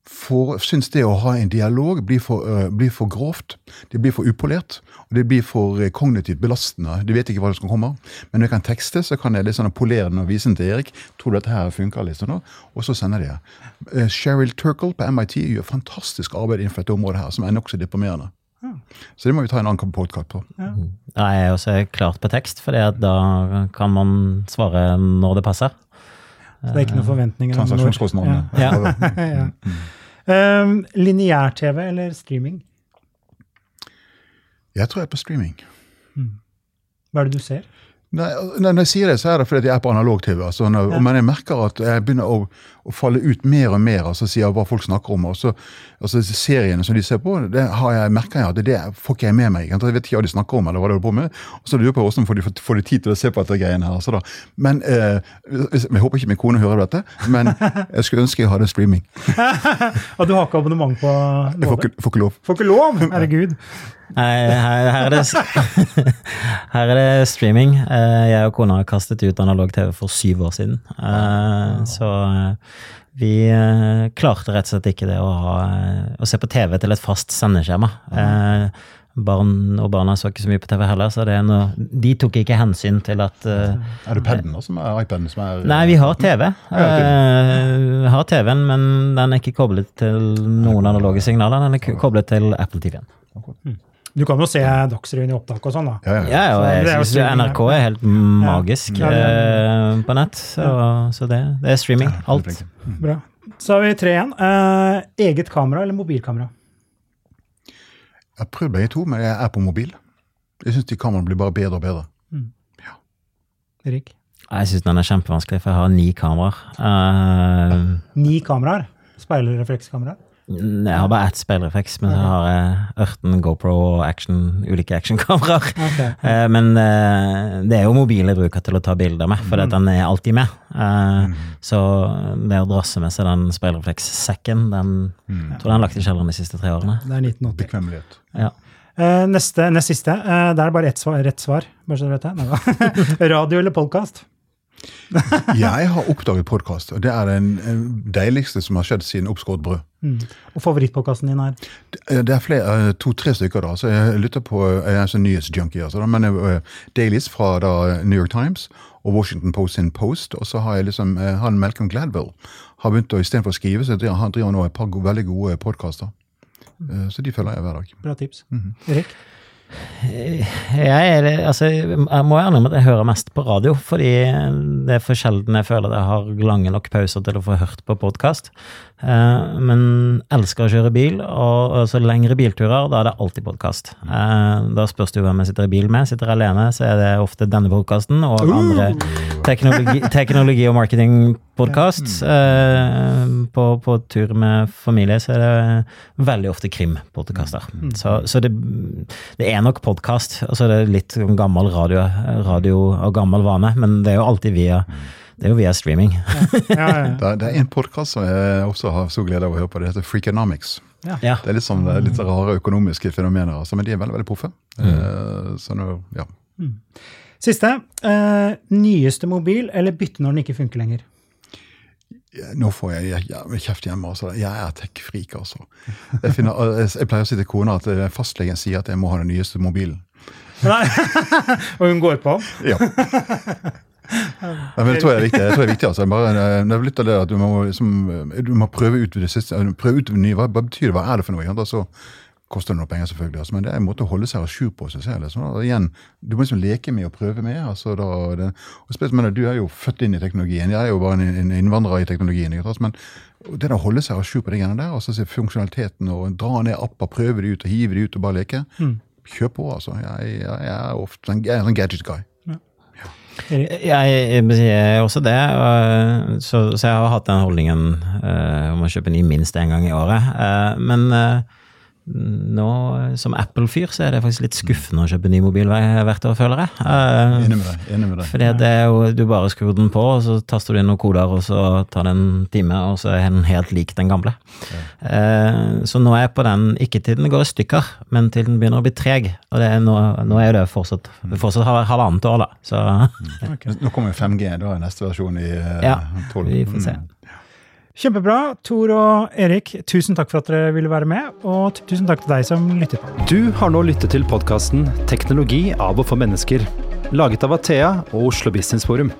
for, syns det å ha en dialog blir for, uh, blir for grovt. Det blir for upolert. Og det blir for eh, kognitivt belastende. De vet ikke hva det skal komme. Men når jeg kan tekste, så kan jeg litt sånn polere den og vise den til Erik. Tror du dette her funker? liksom? Og så sender de det. Eh, Cheryl Turkle på MIT gjør fantastisk arbeid innenfor dette området her, som er nokså deprimerende. Så det må vi ta en annen podkast på. Ja, jeg er også klart på tekst, for da kan man svare når det passer. Så det er ikke noen forventninger. om når- Transaksjonskostnadene. Ja. ja. [LAUGHS] Um, Lineær-TV eller streaming? Jeg tror jeg er på streaming. Hva er det du ser? Nei, når jeg sier det, så er det fordi jeg er på analog-TV. Altså, når- Ja. Men jeg merker at jeg begynner å, å falle ut mer og mer altså sier hva folk snakker om. Og så, altså Seriene som de ser på, det har jeg, merker jeg at det, det får ikke jeg med meg. Jeg vet ikke hva de snakker om, eller hva de holder på med. Og så lurer jeg på hvordan får de, får de tid til å se på dette greiene her. Altså, da. Men eh, Jeg håper ikke min kone hører dette, men jeg skulle ønske jeg hadde streaming. [LAUGHS] Og du har ikke abonnement på Jeg får ikke, får ikke lov. Får ikke lov! Herregud. Nei, her, her, er det, [LAUGHS] her er det streaming. Eh, Jeg og kona har kastet ut analog-TV for syv år siden. Eh, Så eh, vi eh, klarte rett og slett ikke det å, ha, eh, å se på TV til et fast sendeskjema. Eh, Barn og barna så ikke så mye på TV heller, så det er noe, de tok ikke hensyn til at eh, Er det paden som er iPaden som er Nei, vi har TV. Ja, Eh, har TV-en, men den er ikke koblet til noen analoge signaler. Den er koblet til Apple TV-en. Du kan jo se Dagsrevyen i opptak og sånn, da. Ja, ja. Ja, og jeg jo NRK er helt magisk Ja, eh, på nett. Så, så det, det er streaming. Alt. Bra. Så har vi tre igjen. Eh, eget kamera eller mobilkamera? Jeg har prøvd begge to, men jeg er på mobil. Jeg syns de kameraene blir bare bedre og bedre. Erik? Jeg syns den er kjempevanskelig, for jeg har ni kameraer. Eh, Ni kameraer. Speilreflekskamera. Jeg har bare ett speilrefleks, men så har jeg ørten GoPro og action, ulike actionkameraer. [LAUGHS] Okay. [LAUGHS] Eh, men eh, det er jo mobilen jeg bruker til å ta bilder med, for den er alltid med. Eh, Så det å drasse med seg den speilreflekssekken, den tror jeg den har lagt i kjelleren de siste tre årene. Det er 1980. Bekvemmelighet. Ja. Eh, neste, nest siste. det der er det bare ett svar, rett svar. Bare så dere vet det. [LAUGHS] Radio eller podkast? Jeg har oppdaget podkast, og det er den deiligste som har skjedd siden oppskåret brød. Mm. Og favorittpodkasten din er? Det er flere, eh, to-tre stykker, da. Så jeg lytter på Jeg er sånn nyhetsjunkie, altså, men uh, dailies fra da, New York Times og Washington Post sin Post. Og så har jeg liksom eh, han Malcolm Gladwell har begynt å istedenfor å skrive, så driver han driver nå et par veldig gode podkaster. Så de følger jeg hver dag. Bra tips. Erik? Jeg, er, altså, jeg må gjerne at jeg hører mest på radio, fordi det er for sjelden jeg føler at jeg har lange nok pauser til å få hørt på podkast. Men elsker å kjøre bil, og altså lengre bilturer, da er det alltid podkast. Da spørs det jo hvem jeg sitter i bil med. Sitter jeg alene, så er det ofte denne podkasten og andre teknologi, teknologi- og marketingpodkast. På, på tur med familie så er det veldig ofte krimpodkaster. Så, så det, det er nok podkast, og så er det litt gammel radio, radio og gammel vane, men det er jo alltid via det er jo via streaming. Ja, ja, ja. [LAUGHS] Det er, det er en podkast som jeg også har stor glede av å høre på. Det heter Freakonomics. Ja. Ja. Det er litt, sånn, litt rare økonomiske fenomener, altså, men de er veldig veldig proffe. Mm. Så nå, ja. Siste. Eh, nyeste mobil eller bytte når den ikke funker lenger? Nå får jeg jeg- jeg- kjeft hjemme. altså. Jeg er tech-freak, altså. Jeg, finner, jeg jeg pleier å si til kona at eh, fastlegen sier at jeg må ha den nyeste mobilen. Nei. [LAUGHS] Og hun går på? Ja. Men det tror jeg er viktig. Jeg tror det er viktig altså. Bare, eh, det er litt av det at du må, liksom, eh, du må prøve ut det siste. Prøve ut det nye. Hva betyr det? Hva er det for noe? Altså, koster det noe penger, selvfølgelig. Altså, men det er en måte å holde seg à jour på. Synes jeg, liksom. Og igjen, du må liksom leke med og prøve med. Altså, da, det, og spesielt, men, Du er jo født inn i teknologien. Jeg er jo bare en, en innvandrer i teknologien. Ikke? Men det der å holde seg à jour på de greiene der, altså se funksjonaliteten og dra ned apper, prøve de ut og hive de ut og bare leke. Kjør på, altså. Jeg, jeg, jeg er ofte en, jeg er en sånn gadget guy. Jeg, Jeg, jeg også det, og, så, så jeg har hatt den holdningen uh, om å kjøpe ny minst én gang i året. Uh, men eh, nå, som Apple-fyr, så er det faktisk litt skuffende å kjøpe ny mobil hvert år, føler jeg. for Enig med deg. enig med deg. fordi det er jo, du bare skrur den på, og så taster du inn noen koder, og så tar det en time, og så er den helt lik den gamle. Eh, så nå er jeg på den, ikke til den går i stykker, men til den begynner å bli treg. Og det er nå, nå er det fortsatt, fortsatt halv- halvannet år, da. Så [LAUGHS] Nå kommer jo 5G, da er neste versjon i 12 Ja, 12. vi får se. Mm. Kjempebra. Tor og Erik, tusen takk for at dere ville være med, og tusen takk til deg som lyttet på. Du har nå lyttet til podkasten 'Teknologi av og for mennesker', laget av Athea og Oslo Business Forum.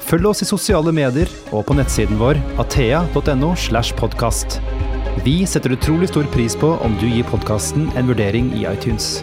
Følg oss i sosiale medier og på nettsiden vår athea.no. slash podcast. Vi setter utrolig stor pris på om du gir podkasten en vurdering i iTunes.